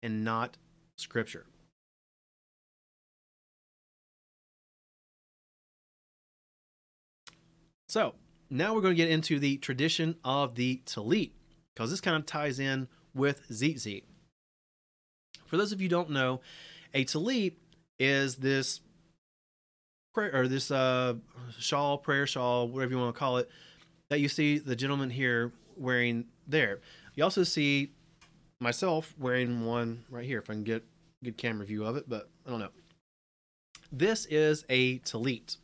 and not scripture. So now we're going to get into the tradition of the Talit, because this kind of ties in with Zitzit. For those of you don't know, a Talit is this prayer or this uh, shawl, prayer shawl, whatever you want to call it, that you see the gentleman here wearing there. You also see myself wearing one right here. If I can get a good camera view of it, but I don't know. This is a talit.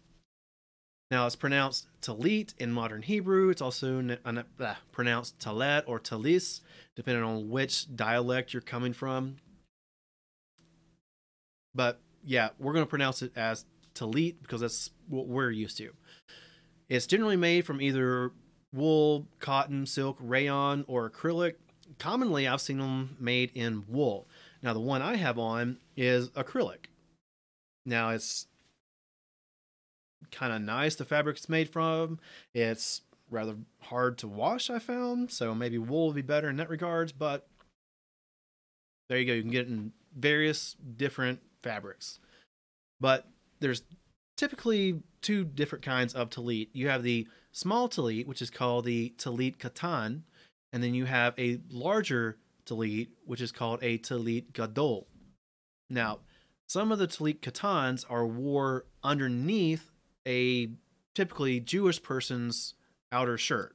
Now it's pronounced talit in modern Hebrew. It's also uh, pronounced talet or talis, depending on which dialect you're coming from. But yeah, we're going to pronounce it as talit because that's what we're used to. It's generally made from either wool, cotton, silk, rayon, or acrylic. Commonly, I've seen them made in wool. Now, the one I have on is acrylic. Now, it's kind of nice, the fabric it's made from. It's rather hard to wash, I found. So maybe wool would be better in that regards. But there you go. You can get it in various different fabrics. But there's typically two different kinds of talit. You have the small talit, which is called the talit katan, and then you have a larger talit, which is called a talit gadol. Now, some of the talit katans are wore underneath a typically Jewish person's outer shirt.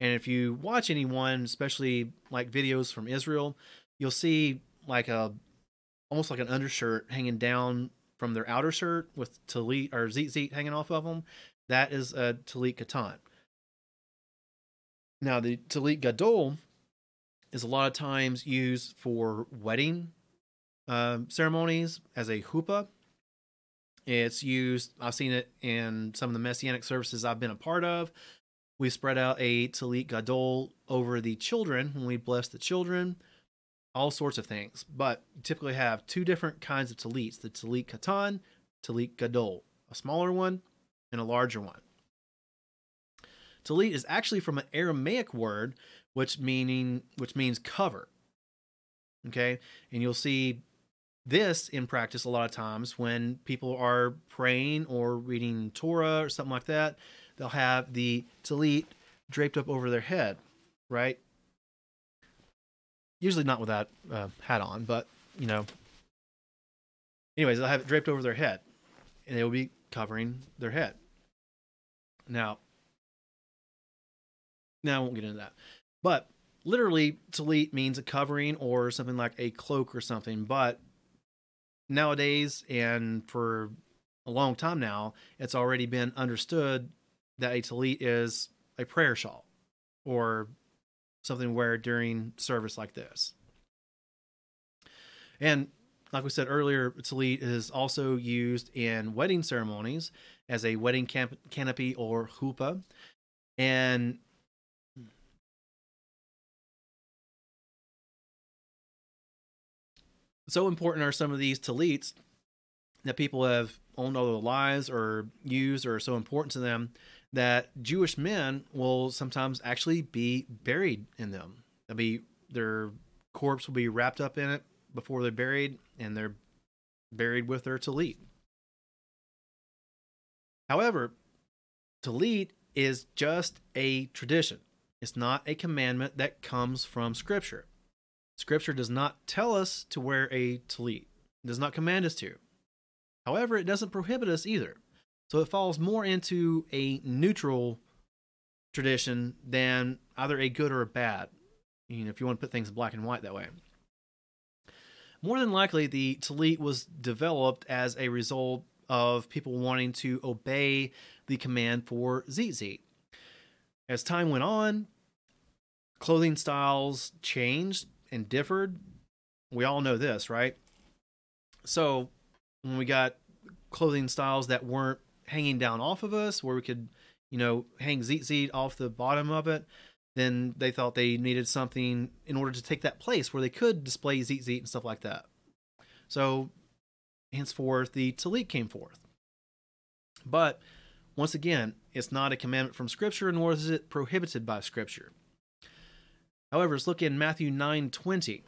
And if you watch anyone, especially like videos from Israel, you'll see like a almost like an undershirt hanging down from their outer shirt with talit or zitzit hanging off of them. That is a talit katan. Now the talit gadol is a lot of times used for wedding um, ceremonies as a huppah. It's used. I've seen it in some of the messianic services I've been a part of. We spread out a talit gadol over the children when we bless the children, all sorts of things. But typically have two different kinds of talits the talit katan, talit gadol, a smaller one and a larger one. Talit is actually from an Aramaic word which meaning which means cover. Okay? And you'll see this in practice a lot of times when people are praying or reading Torah or something like that. They'll have the talit draped up over their head, right? Usually not with that uh, hat on, but you know. Anyways, they'll have it draped over their head, and they will be covering their head. Now, now I won't get into that, but literally, talit means a covering or something like a cloak or something. But nowadays, and for a long time now, it's already been understood that a talit is a prayer shawl or something wear during service like this. And like we said earlier, talit is also used in wedding ceremonies as a wedding camp- canopy or chuppah. And so important are some of these talits that people have owned all their lives or used or are so important to them that Jewish men will sometimes actually be buried in them. They'll be their corpse will be wrapped up in it before they're buried, and they're buried with their talit. However, talit is just a tradition. It's not a commandment that comes from Scripture. Scripture does not tell us to wear a talit. It does not command us to. However, it doesn't prohibit us either. So it falls more into a neutral tradition than either a good or a bad. You know, if you want to put things black and white that way. More than likely, the talit was developed as a result of people wanting to obey the command for tzitzit. As time went on, clothing styles changed and differed. We all know this, right? So when we got clothing styles that weren't hanging down off of us, where we could, you know, hang tzitzit off the bottom of it, then they thought they needed something in order to take that place where they could display tzitzit and stuff like that. So henceforth, the talit came forth. But once again, it's not a commandment from Scripture, nor is it prohibited by Scripture. However, let's look in Matthew 9 20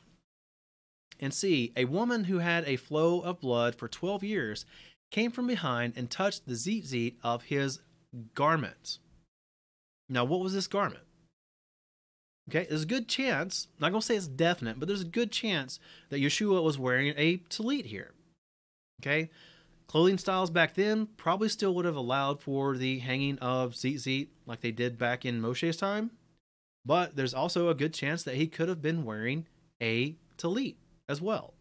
and see a woman who had a flow of blood for 12 years came from behind and touched the tzitzit of his garment. Now, what was this garment? Okay, there's a good chance, I'm not going to say it's definite, but there's a good chance that Yeshua was wearing a talit here. Okay, clothing styles back then probably still would have allowed for the hanging of tzitzit like they did back in Moshe's time, but there's also a good chance that he could have been wearing a talit as well.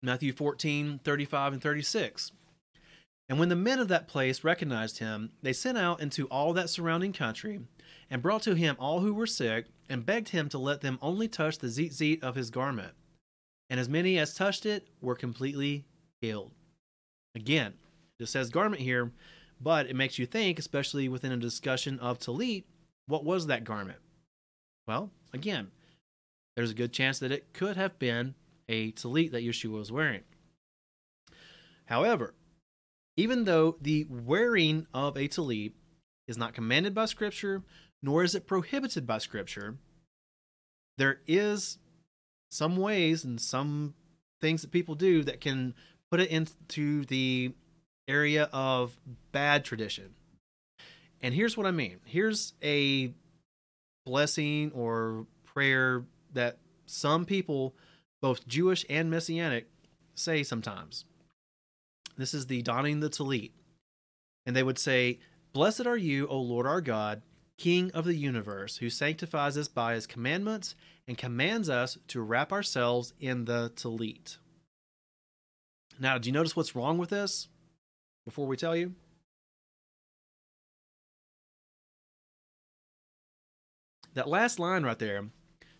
Matthew 14, 35, and 36. And when the men of that place recognized him, they sent out into all that surrounding country, and brought to him all who were sick, and begged him to let them only touch the tzitzit of his garment. And as many as touched it were completely healed. Again, it says garment here, but it makes you think, especially within a discussion of talit, what was that garment? Well, again, there's a good chance that it could have been a talit that Yeshua was wearing. However, even though the wearing of a talit is not commanded by Scripture, nor is it prohibited by Scripture, there is some ways and some things that people do that can put it into the area of bad tradition. And here's what I mean. Here's a blessing or prayer that some people both Jewish and Messianic, say sometimes. This is the donning the Talit. And they would say, Blessed are you, O Lord our God, King of the universe, who sanctifies us by his commandments and commands us to wrap ourselves in the Talit. Now, do you notice what's wrong with this before we tell you? That last line right there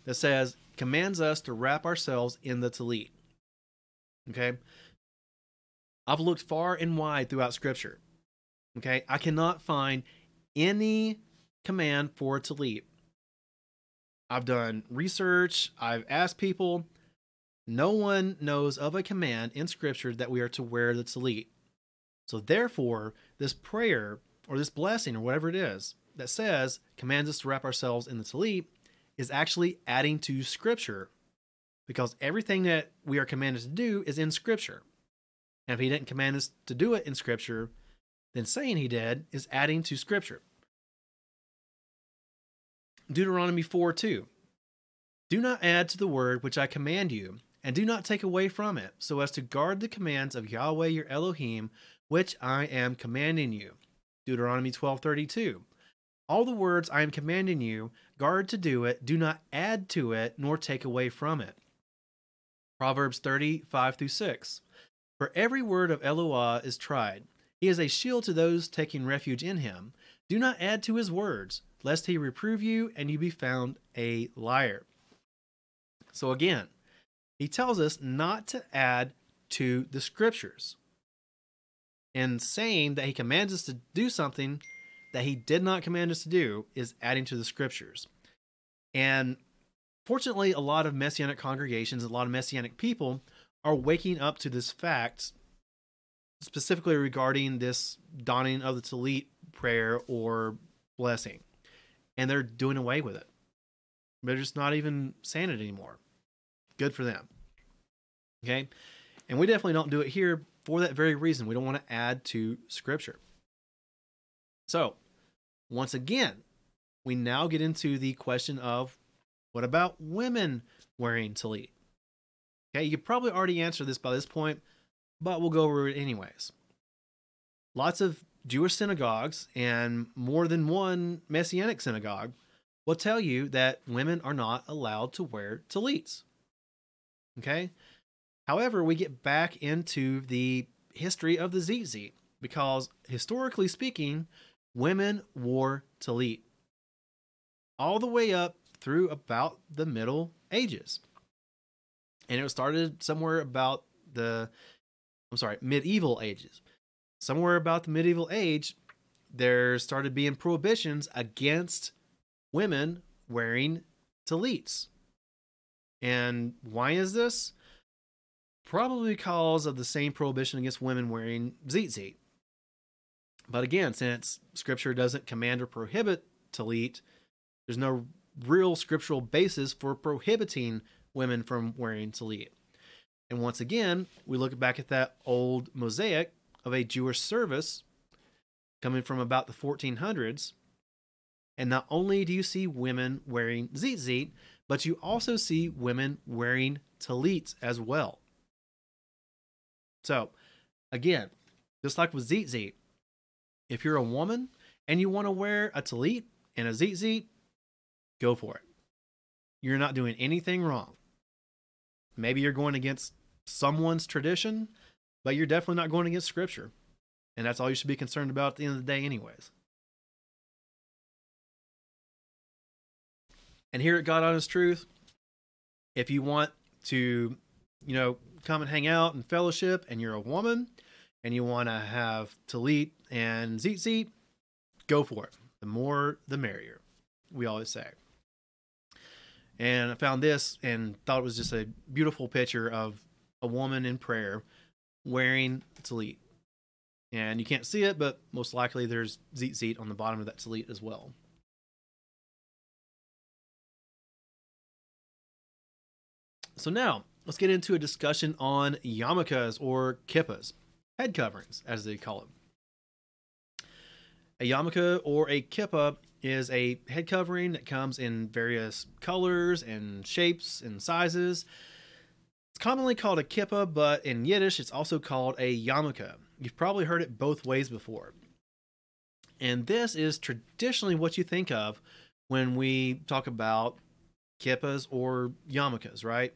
that says, commands us to wrap ourselves in the talit. Okay. I've looked far and wide throughout scripture. Okay. I cannot find any command for tallit. I've done research, I've asked people. No one knows of a command in scripture that we are to wear the tallit. So, therefore, this prayer or this blessing or whatever it is that says commands us to wrap ourselves in the tallit is actually adding to scripture because everything that we are commanded to do is in scripture. And if he didn't command us to do it in scripture, then saying he did is adding to scripture. Deuteronomy 4 2. Do not add to the word which I command you, and do not take away from it, so as to guard the commands of Yahweh your Elohim, which I am commanding you. Deuteronomy 12:32. All the words I am commanding you, guard to do it, do not add to it, nor take away from it. Proverbs 35 through 6. For every word of Eloah is tried. He is a shield to those taking refuge in him. Do not add to his words, lest he reprove you and you be found a liar. So again, he tells us not to add to the scriptures. And saying that he commands us to do something that he did not command us to do is adding to the scriptures. And fortunately, a lot of messianic congregations, a lot of messianic people are waking up to this fact, specifically regarding this donning of the Tallit prayer or blessing. And they're doing away with it. They're just not even saying it anymore. Good for them. Okay. And we definitely don't do it here for that very reason. We don't want to add to scripture. So, once again, we now get into the question of what about women wearing tallit? Okay, you probably already answer this by this point, but we'll go over it anyways. Lots of Jewish synagogues and more than one Messianic synagogue will tell you that women are not allowed to wear tallits. Okay? However, we get back into the history of the tzitzit because historically speaking, women wore tallit all the way up through about the Middle Ages. And it started somewhere about the, I'm sorry, medieval ages. Somewhere about the medieval age, there started being prohibitions against women wearing tallits. And why is this? Probably because of the same prohibition against women wearing tzitzit. But again, since scripture doesn't command or prohibit tallit, there's no real scriptural basis for prohibiting women from wearing tallit. And once again, we look back at that old mosaic of a Jewish service coming from about the 1400s. And not only do you see women wearing tzitzit, but you also see women wearing tallits as well. So, again, just like with tzitzit, if you're a woman and you want to wear a tallit and a tzitzit, go for it. You're not doing anything wrong. Maybe you're going against someone's tradition, but you're definitely not going against scripture. And that's all you should be concerned about at the end of the day, anyways. And here at God Honest Truth, if you want to, you know, come and hang out and fellowship and you're a woman and you want to have Tallit and Tzitzit, go for it. The more, the merrier, we always say. And I found this and thought it was just a beautiful picture of a woman in prayer wearing Tallit. And you can't see it, but most likely there's Tzitzit on the bottom of that Tallit as well. So now, let's get into a discussion on yarmulkes or kippas, head coverings, as they call it. A yarmulke or a kippah is a head covering that comes in various colors and shapes and sizes. It's commonly called a kippah, but in Yiddish it's also called a yarmulke. You've probably heard it both ways before. And this is traditionally what you think of when we talk about kippas or yarmulkes, right?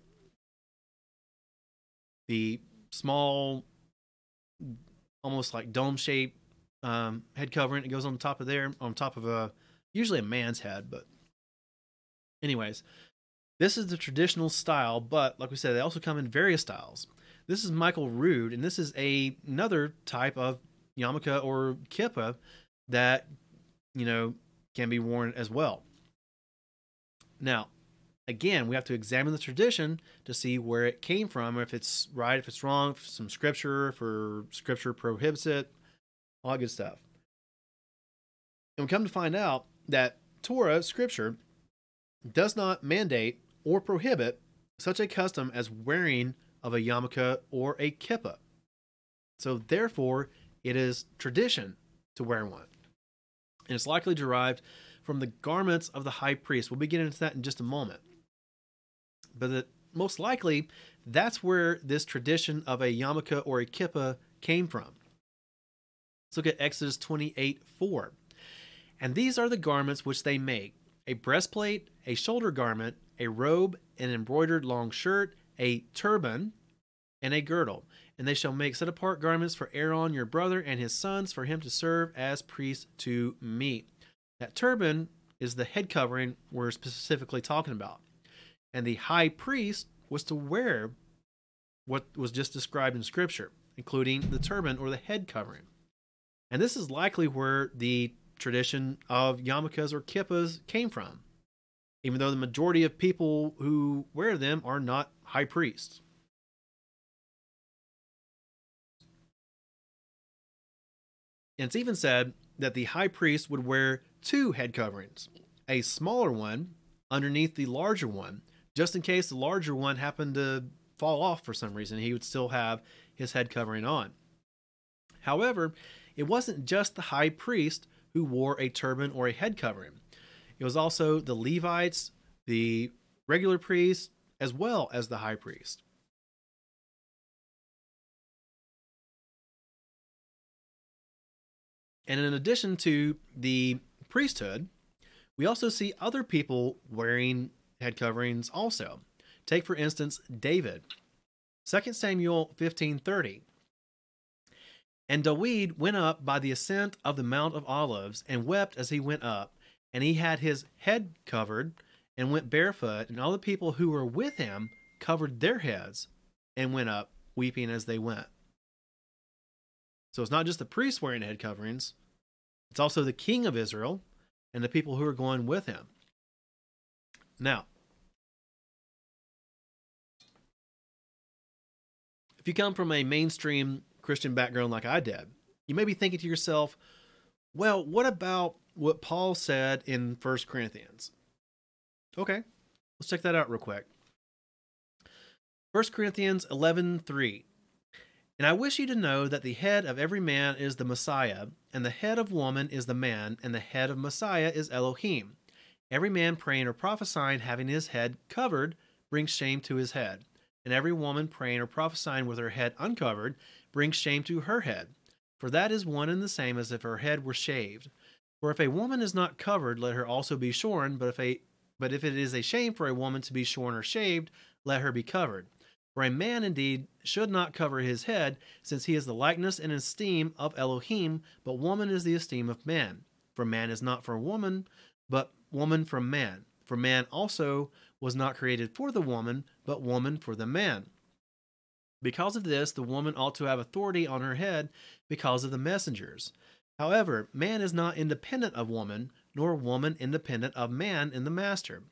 The small, almost like dome shaped um, head covering. It goes on top of there, on top of a usually a man's head, but anyways, this is the traditional style, but like we said, they also come in various styles. This is Michael Rood, and this is a another type of yarmulke or kippa that you know can be worn as well. Now, again, we have to examine the tradition to see where it came from, if it's right, if it's wrong, if some scripture, for scripture prohibits it, all good stuff. And we come to find out that Torah, scripture, does not mandate or prohibit such a custom as wearing of a yarmulke or a kippah. So therefore, it is tradition to wear one. And it's likely derived from the garments of the high priest. We'll be getting into that in just a moment. But that most likely, that's where this tradition of a yarmulke or a kippah came from. Let's look at Exodus 28 4. And these are the garments which they make a breastplate, a shoulder garment, a robe, an embroidered long shirt, a turban, and a girdle. And they shall make set apart garments for Aaron your brother and his sons for him to serve as priests to me. That turban is the head covering we're specifically talking about. And the high priest was to wear what was just described in Scripture, including the turban or the head covering. And this is likely where the tradition of yarmulkes or kippahs came from, even though the majority of people who wear them are not high priests. And it's even said that the high priest would wear two head coverings a smaller one underneath the larger one, just in case the larger one happened to fall off for some reason. He would still have his head covering on. However, it wasn't just the high priest who wore a turban or a head covering. It was also the Levites, the regular priests, as well as the high priest. And in addition to the priesthood, we also see other people wearing head coverings also. Take for instance David. 2 Samuel 15:30. And David went up by the ascent of the Mount of Olives and wept as he went up, and he had his head covered and went barefoot, and all the people who were with him covered their heads and went up, weeping as they went. So it's not just the priests wearing head coverings, it's also the king of Israel and the people who are going with him. Now, if you come from a mainstream Christian background like I did, you may be thinking to yourself, well, what about what Paul said in 1 Corinthians? Okay, let's check that out real quick. 1 Corinthians 11:3 And I wish you to know that the head of every man is the Messiah, and the head of woman is the man, and the head of Messiah is Elohim. Every man praying or prophesying having his head covered brings shame to his head, and every woman praying or prophesying with her head uncovered brings shame to her head, for that is one and the same as if her head were shaved. For if a woman is not covered, let her also be shorn, but if a but if it is a shame for a woman to be shorn or shaved, let her be covered. For a man indeed should not cover his head, since he is the likeness and esteem of Elohim, but woman is the esteem of man. For man is not for woman, but woman from man. For man also was not created for the woman, but woman for the man. Because of this, the woman ought to have authority on her head because of the messengers. However, man is not independent of woman, nor woman independent of man in the master.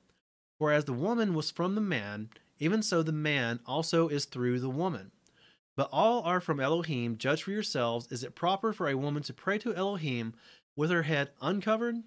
For as the woman was from the man, even so the man also is through the woman. But all are from Elohim. Judge for yourselves. Is it proper for a woman to pray to Elohim with her head uncovered?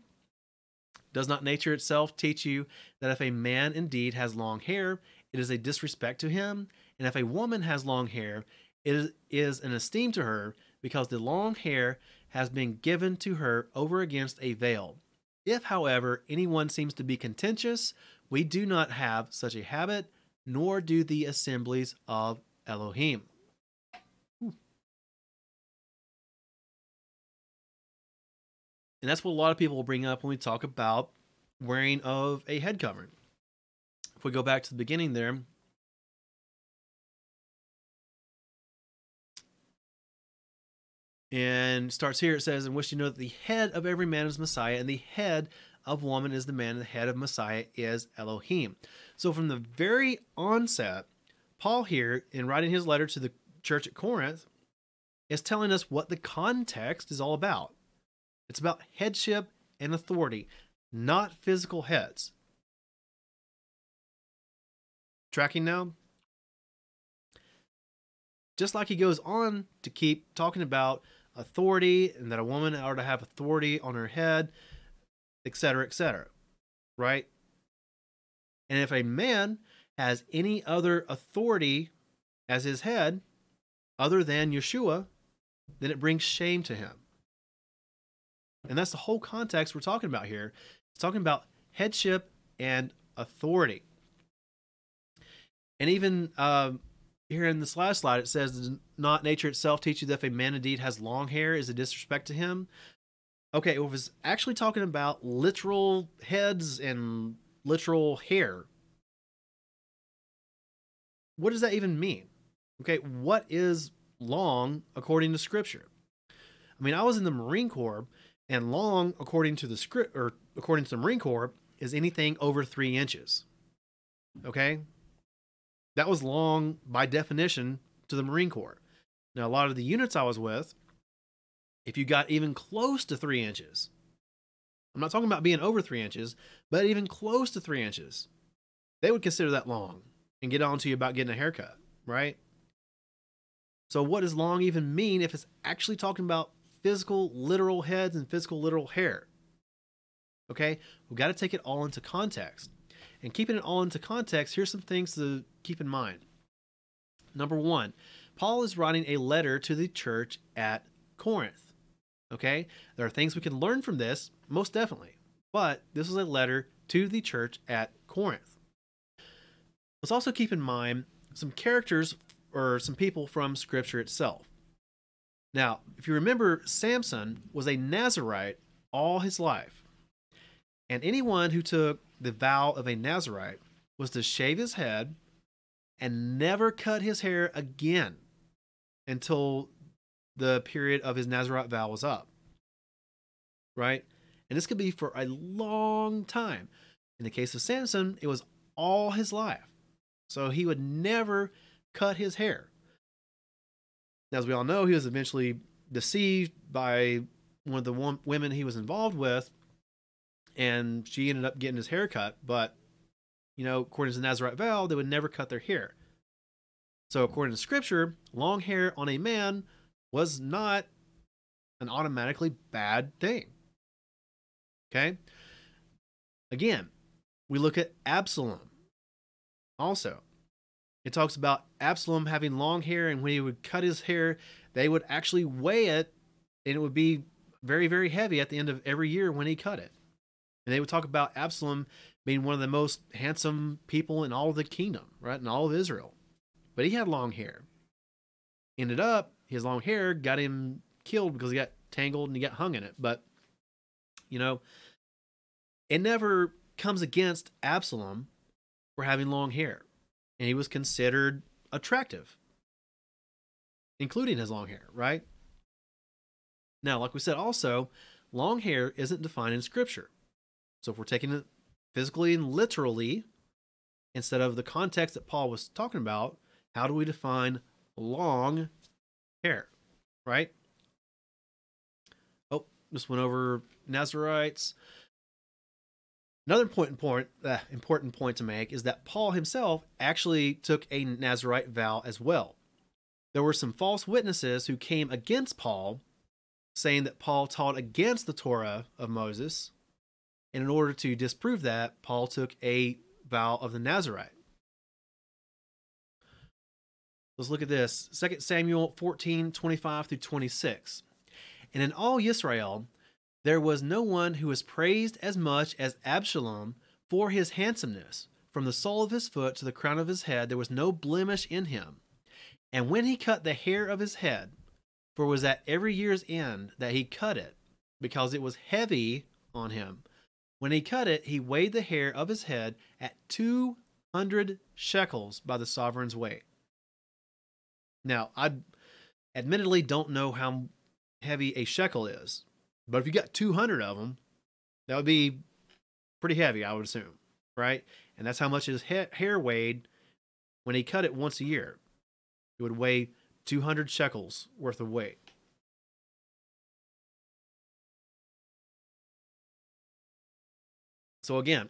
Does not nature itself teach you that if a man indeed has long hair, it is a disrespect to him? And if a woman has long hair, it is an esteem to her, because the long hair has been given to her over against a veil. If, however, anyone seems to be contentious, we do not have such a habit, nor do the assemblies of Elohim. And that's what a lot of people will bring up when we talk about wearing of a head covering. If we go back to the beginning there, and starts here. It says, "And wish you know that the head of every man is Messiah, and the head of woman is the man, and the head of Messiah is Elohim." So from the very onset, Paul here, in writing his letter to the church at Corinth is telling us what the context is all about. It's about headship and authority, not physical heads. Tracking now? Just like he goes on to keep talking about authority and that a woman ought to have authority on her head, etc., etc. Right? And if a man has any other authority as his head other than Yeshua, then it brings shame to him. And that's the whole context we're talking about here. It's talking about headship and authority. And even uh, here in this last slide, it says, Does not nature itself teach you that if a man indeed has long hair, is a disrespect to him? Okay, it was actually talking about literal heads and literal hair. What does that even mean? Okay, what is long according to scripture? I mean, I was in the Marine Corps, and long, according to the script or according to the Marine Corps, is anything over three inches. Okay, that was long by definition to the Marine Corps. Now, a lot of the units I was with, if you got even close to three inches, I'm not talking about being over three inches, but even close to three inches, they would consider that long and get on to you about getting a haircut, right? So, what does long even mean if it's actually talking about physical, literal heads and physical, literal hair? Okay, we've got to take it all into context. And keeping it all into context, here's some things to keep in mind. Number one, Paul is writing a letter to the church at Corinth. Okay, there are things we can learn from this, most definitely, but this is a letter to the church at Corinth. Let's also keep in mind some characters or some people from Scripture itself. Now, if you remember, Samson was a Nazarite all his life. And anyone who took the vow of a Nazarite was to shave his head and never cut his hair again until the period of his Nazarite vow was up. Right? And this could be for a long time. In the case of Samson, it was all his life. So he would never cut his hair. As we all know, he was eventually deceived by one of the women he was involved with, and she ended up getting his hair cut. But, you know, according to the Nazarite vow, they would never cut their hair. So, according to scripture, long hair on a man was not an automatically bad thing. Okay? Again, we look at Absalom. Also, it talks about Absalom having long hair, and when he would cut his hair, they would actually weigh it, and it would be very, very heavy at the end of every year when he cut it. And they would talk about Absalom being one of the most handsome people in all of the kingdom, right? In all of Israel. But he had long hair. Ended up, his long hair got him killed because he got tangled and he got hung in it. But, you know, it never comes against Absalom for having long hair and he was considered attractive, including his long hair, right? Now, like we said, also, long hair isn't defined in Scripture. So if we're taking it physically and literally, instead of the context that Paul was talking about, how do we define long hair, right? Oh, just went over Nazarites. Another important point, uh, important point to make is that Paul himself actually took a Nazarite vow as well. There were some false witnesses who came against Paul, saying that Paul taught against the Torah of Moses. And in order to disprove that, Paul took a vow of the Nazarite. Let's look at this 2 Samuel 14 25 through 26. And in all Israel, there was no one who was praised as much as Absalom for his handsomeness. From the sole of his foot to the crown of his head, there was no blemish in him. And when he cut the hair of his head, for it was at every year's end that he cut it, because it was heavy on him. When he cut it, he weighed the hair of his head at 200 shekels by the sovereign's weight. Now, I admittedly don't know how heavy a shekel is, but if you got 200 of them, that would be pretty heavy, I would assume, right? And that's how much his hair weighed when he cut it once a year. It would weigh 200 shekels worth of weight. So again,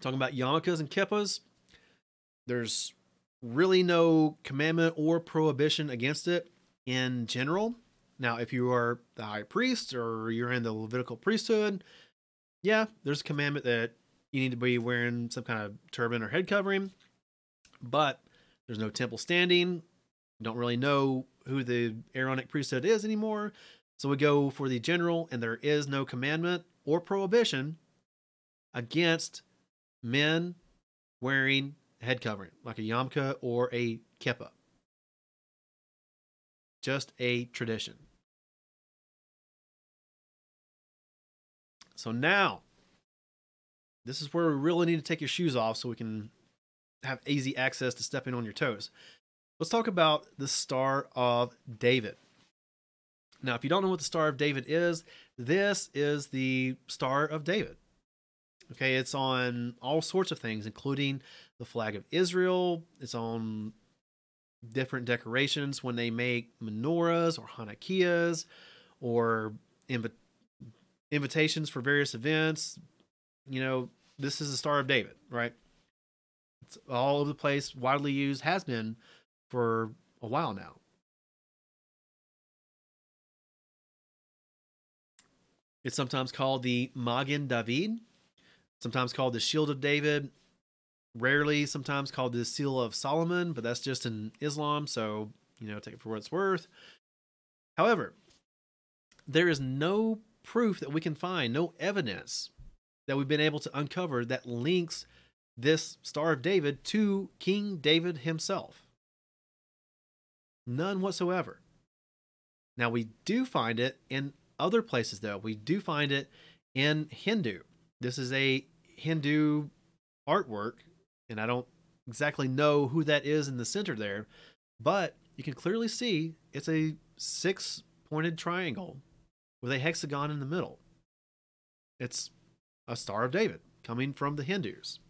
talking about yarmulkes and kippas, there's really no commandment or prohibition against it in general. Now, if you are the high priest or you're in the Levitical priesthood, yeah, there's a commandment that you need to be wearing some kind of turban or head covering, but there's no temple standing. Don't really know who the Aaronic priesthood is anymore. So we go for the general, and there is no commandment or prohibition against men wearing head covering, like a yarmulke or a kippah. Just a tradition. So now, this is where we really need to take your shoes off so we can have easy access to stepping on your toes. Let's talk about the Star of David. Now, if you don't know what the Star of David is, this is the Star of David. Okay, it's on all sorts of things, including the flag of Israel. It's on different decorations when they make menorahs or Hanukkahs or inv- invitations for various events. You know, this is the Star of David, right? It's all over the place, widely used, has been for a while now. It's sometimes called the Magen David, sometimes called the Shield of David, rarely sometimes called the Seal of Solomon, but that's just in Islam, so you know, take it for what it's worth. However, there is no proof that we can find, no evidence that we've been able to uncover that links this Star of David to King David himself. None whatsoever. Now, we do find it in other places, though. We do find it in Hindu. This is a Hindu artwork, and I don't exactly know who that is in the center there, but you can clearly see it's a six pointed triangle with a hexagon in the middle. It's a Star of David coming from the Hindus.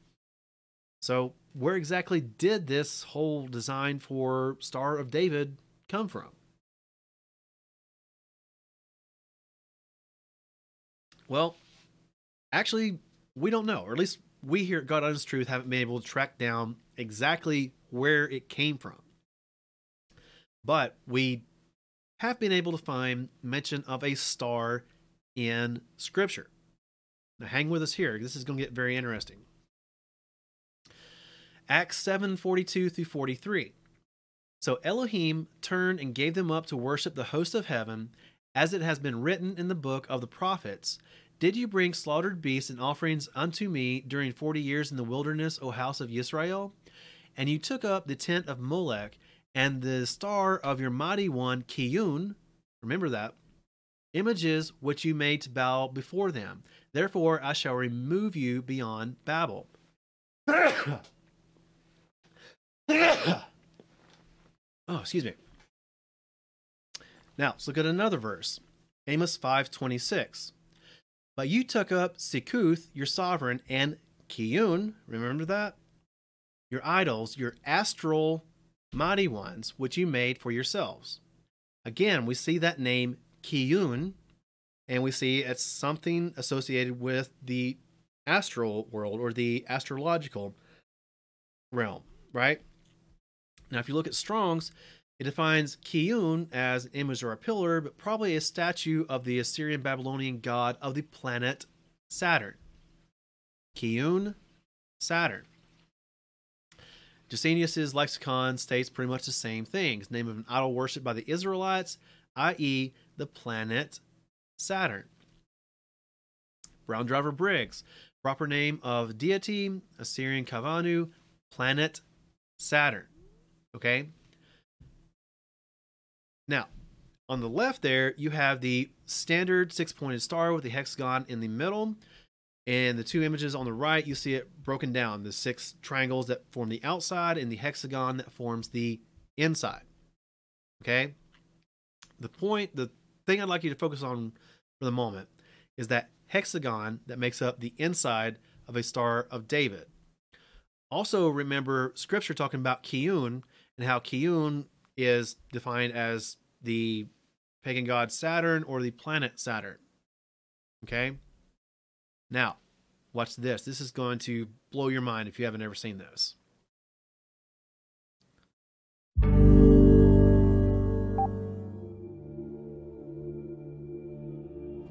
So, where exactly did this whole design for Star of David come from? Well, actually, we don't know, or at least we here at God Honest Truth haven't been able to track down exactly where it came from. But we have been able to find mention of a star in Scripture. Now, hang with us here. This is going to get very interesting. Acts 7 42 through 43. So Elohim turned and gave them up to worship the host of heaven, as it has been written in the book of the prophets. Did you bring slaughtered beasts and offerings unto me during forty years in the wilderness, O house of Israel? And you took up the tent of Molech and the star of your mighty one, Kiyun. Remember that. Images which you made to bow before them. Therefore I shall remove you beyond Babel. oh, excuse me. Now, let's look at another verse. Amos 5:26. But you took up Sikuth, your sovereign, and Kiyun, remember that? Your idols, your astral mighty ones, which you made for yourselves. Again, we see that name Kiyun, and we see it's something associated with the astral world or the astrological realm, right? Now, if you look at Strong's, it defines Kiyun as an image or a pillar, but probably a statue of the Assyrian Babylonian god of the planet Saturn. Kiyun, Saturn. Gesenius's lexicon states pretty much the same thing. Name of an idol worshipped by the Israelites, i.e., the planet Saturn. Brown Driver Briggs, proper name of deity, Assyrian Kavanu, planet Saturn. Okay. Now, on the left there, you have the standard six pointed star with the hexagon in the middle. And the two images on the right, you see it broken down the six triangles that form the outside and the hexagon that forms the inside. Okay. The point, the thing I'd like you to focus on for the moment is that hexagon that makes up the inside of a Star of David. Also, remember scripture talking about Kiyun and how Kiyun is defined as the pagan god Saturn or the planet Saturn. Okay? Now, watch this. This is going to blow your mind if you haven't ever seen this.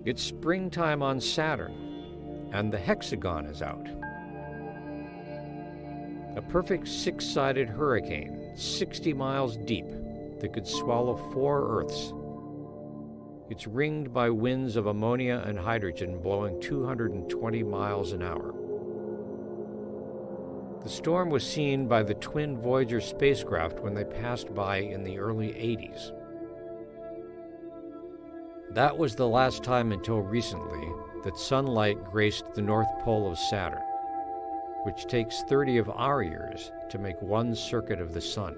It's springtime on Saturn, and the hexagon is out. A perfect six sided hurricane, 60 miles deep, that could swallow four Earths. It's ringed by winds of ammonia and hydrogen blowing 220 miles an hour. The storm was seen by the twin Voyager spacecraft when they passed by in the early 80s. That was the last time until recently that sunlight graced the North Pole of Saturn, which takes 30 of our years to make one circuit of the Sun.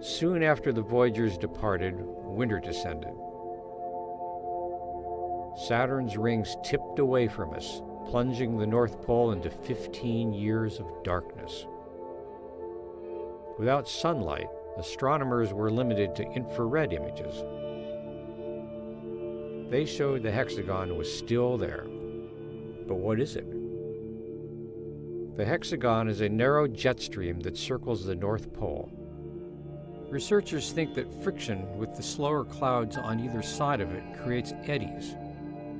Soon after the Voyagers departed, winter descended. Saturn's rings tipped away from us, plunging the North Pole into 15 years of darkness. Without sunlight, astronomers were limited to infrared images. They showed the hexagon was still there. But what is it? The hexagon is a narrow jet stream that circles the North Pole. Researchers think that friction with the slower clouds on either side of it creates eddies,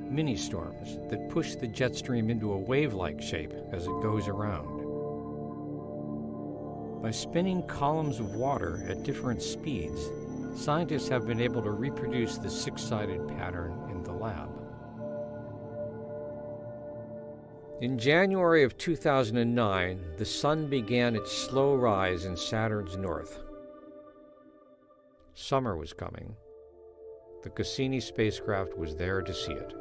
mini storms that push the jet stream into a wave like shape as it goes around. By spinning columns of water at different speeds, scientists have been able to reproduce the six sided pattern in the lab. In January of 2009, the Sun began its slow rise in Saturn's north. Summer was coming. The Cassini spacecraft was there to see it.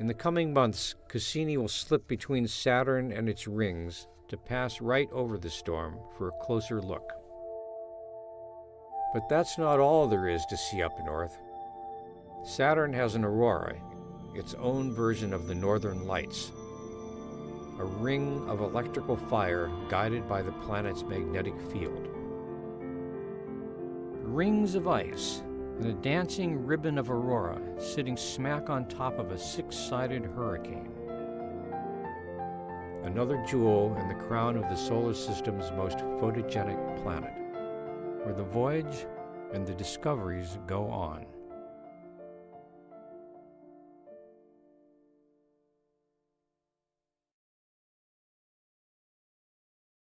In the coming months, Cassini will slip between Saturn and its rings to pass right over the storm for a closer look. But that's not all there is to see up north. Saturn has an aurora, its own version of the northern lights, a ring of electrical fire guided by the planet's magnetic field. Rings of ice and a dancing ribbon of aurora sitting smack on top of a six sided hurricane. Another jewel in the crown of the solar system's most photogenic planet, where the voyage and the discoveries go on.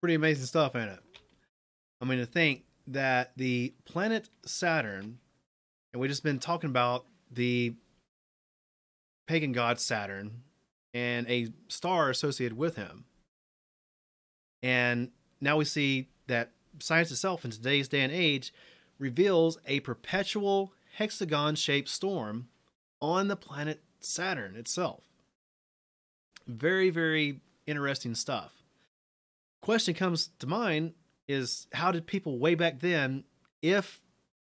Pretty amazing stuff, ain't it? I mean, to think that the planet Saturn, and we've just been talking about the pagan god Saturn and a star associated with him. And now we see that science itself in today's day and age reveals a perpetual hexagon shaped storm on the planet Saturn itself. Very, very interesting stuff. Question comes to mind is how did people way back then, if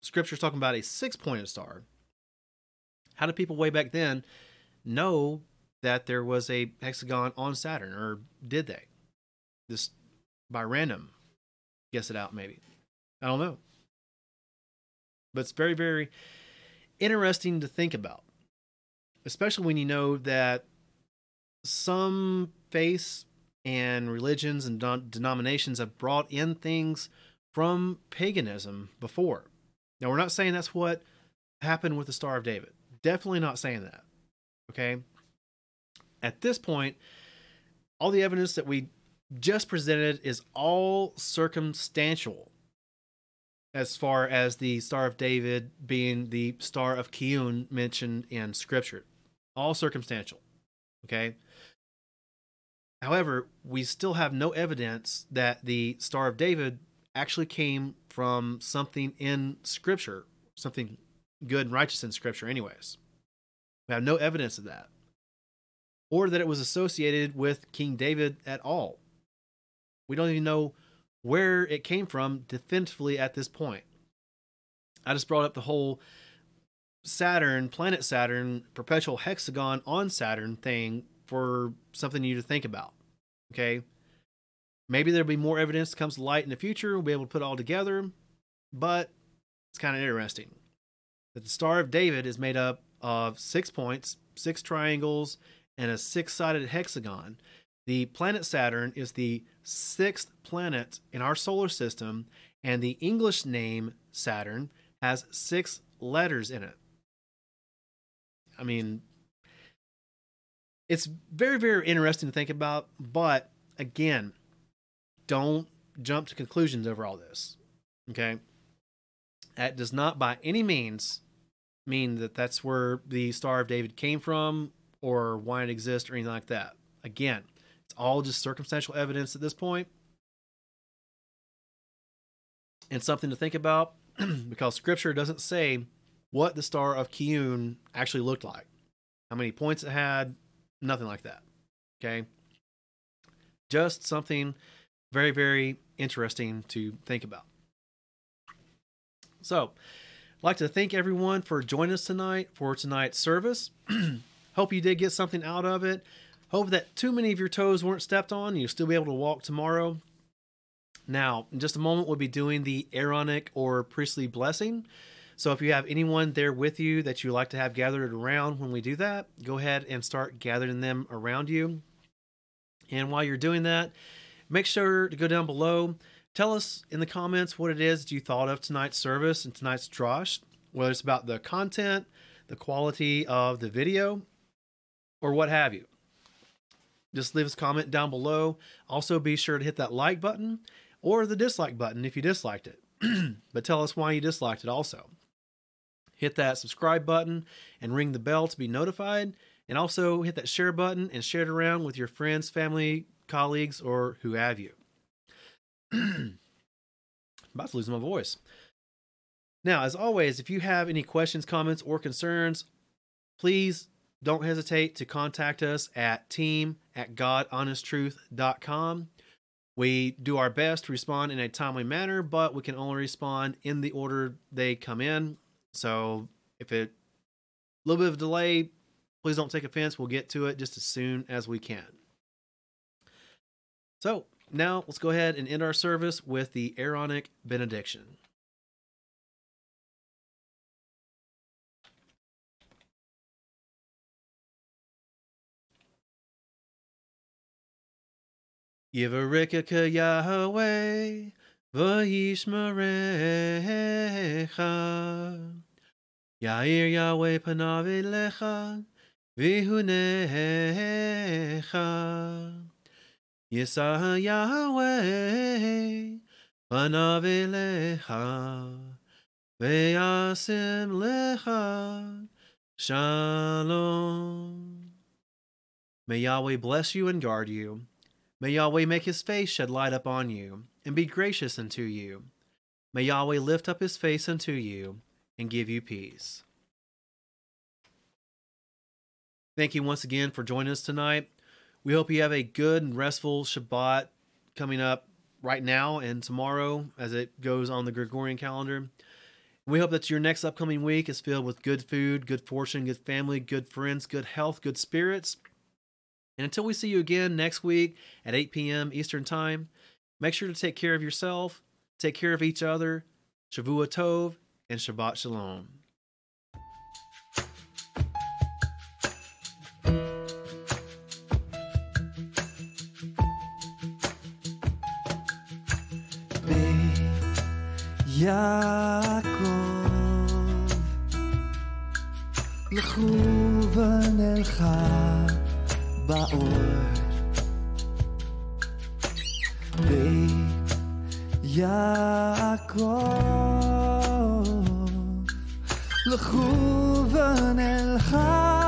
scripture's talking about a six pointed star, how did people way back then know that there was a hexagon on Saturn, or did they? Just by random, guess it out, maybe. I don't know. But it's very, very interesting to think about, especially when you know that some faiths and religions and denominations have brought in things from paganism before. Now, we're not saying that's what happened with the Star of David. Definitely not saying that. Okay. At this point, all the evidence that we just presented is all circumstantial as far as the Star of David being the Star of Kiyun mentioned in Scripture. All circumstantial. Okay. However, we still have no evidence that the Star of David actually came from something in Scripture, something good and righteous in Scripture, anyways. We have no evidence of that. Or that it was associated with King David at all. We don't even know where it came from definitively at this point. I just brought up the whole Saturn, planet Saturn, perpetual hexagon on Saturn thing for something you to think about. Okay. Maybe there'll be more evidence that comes to light in the future. We'll be able to put it all together, but it's kind of interesting that the Star of David is made up of six points, six triangles, and a six sided hexagon. The planet Saturn is the sixth planet in our solar system, and the English name Saturn has six letters in it. I mean, it's very, very interesting to think about, but again, don't jump to conclusions over all this. Okay. That does not by any means mean that that's where the Star of David came from or why it exists or anything like that. Again, it's all just circumstantial evidence at this point. and something to think about because scripture doesn't say what the Star of Kiyun actually looked like, how many points it had, nothing like that. Okay. Just something very, very interesting to think about. So, I'd like to thank everyone for joining us tonight for tonight's service. Hope you did get something out of it. Hope that too many of your toes weren't stepped on. You'll still be able to walk tomorrow. Now, in just a moment, we'll be doing the Aaronic or priestly blessing. So if you have anyone there with you that you like to have gathered around when we do that, go ahead and start gathering them around you. And while you're doing that, make sure to go down below. Tell us in the comments what it is you thought of tonight's service and tonight's drosh, whether it's about the content, the quality of the video, or what have you. Just leave us a comment down below. Also, be sure to hit that like button or the dislike button if you disliked it. but tell us why you disliked it also. Hit that subscribe button and ring the bell to be notified. And also hit that share button and share it around with your friends, family, colleagues, or who have you. about to lose my voice. Now, as always, if you have any questions, comments, or concerns, please don't hesitate to contact us at team at godhonesttruth.com. We do our best to respond in a timely manner, but we can only respond in the order they come in. So if it a little bit of delay, please don't take offense. We'll get to it just as soon as we can. So now let's go ahead and end our service with the Aaronic benediction. Yevarechecha Yahweh, v'yishmerecha. Yair Yahweh panav elecha, v'hunecha. Yisah Yahweh, panav elecha, v'yasim lecha, shalom. May Yahweh bless you and guard you. May Yahweh make his face shed light upon you, and be gracious unto you. May Yahweh lift up his face unto you, and give you peace. Thank you once again for joining us tonight. We hope you have a good and restful Shabbat coming up right now and tomorrow as it goes on the Gregorian calendar. We hope that your next upcoming week is filled with good food, good fortune, good family, good friends, good health, good spirits and until we see you again next week at 8 p.m. Eastern Time, make sure to take care of yourself, take care of each other, Shavua Tov, and Shabbat Shalom. יעקב, לכו ונלכה באור. בית יעקב, לכו ונלכה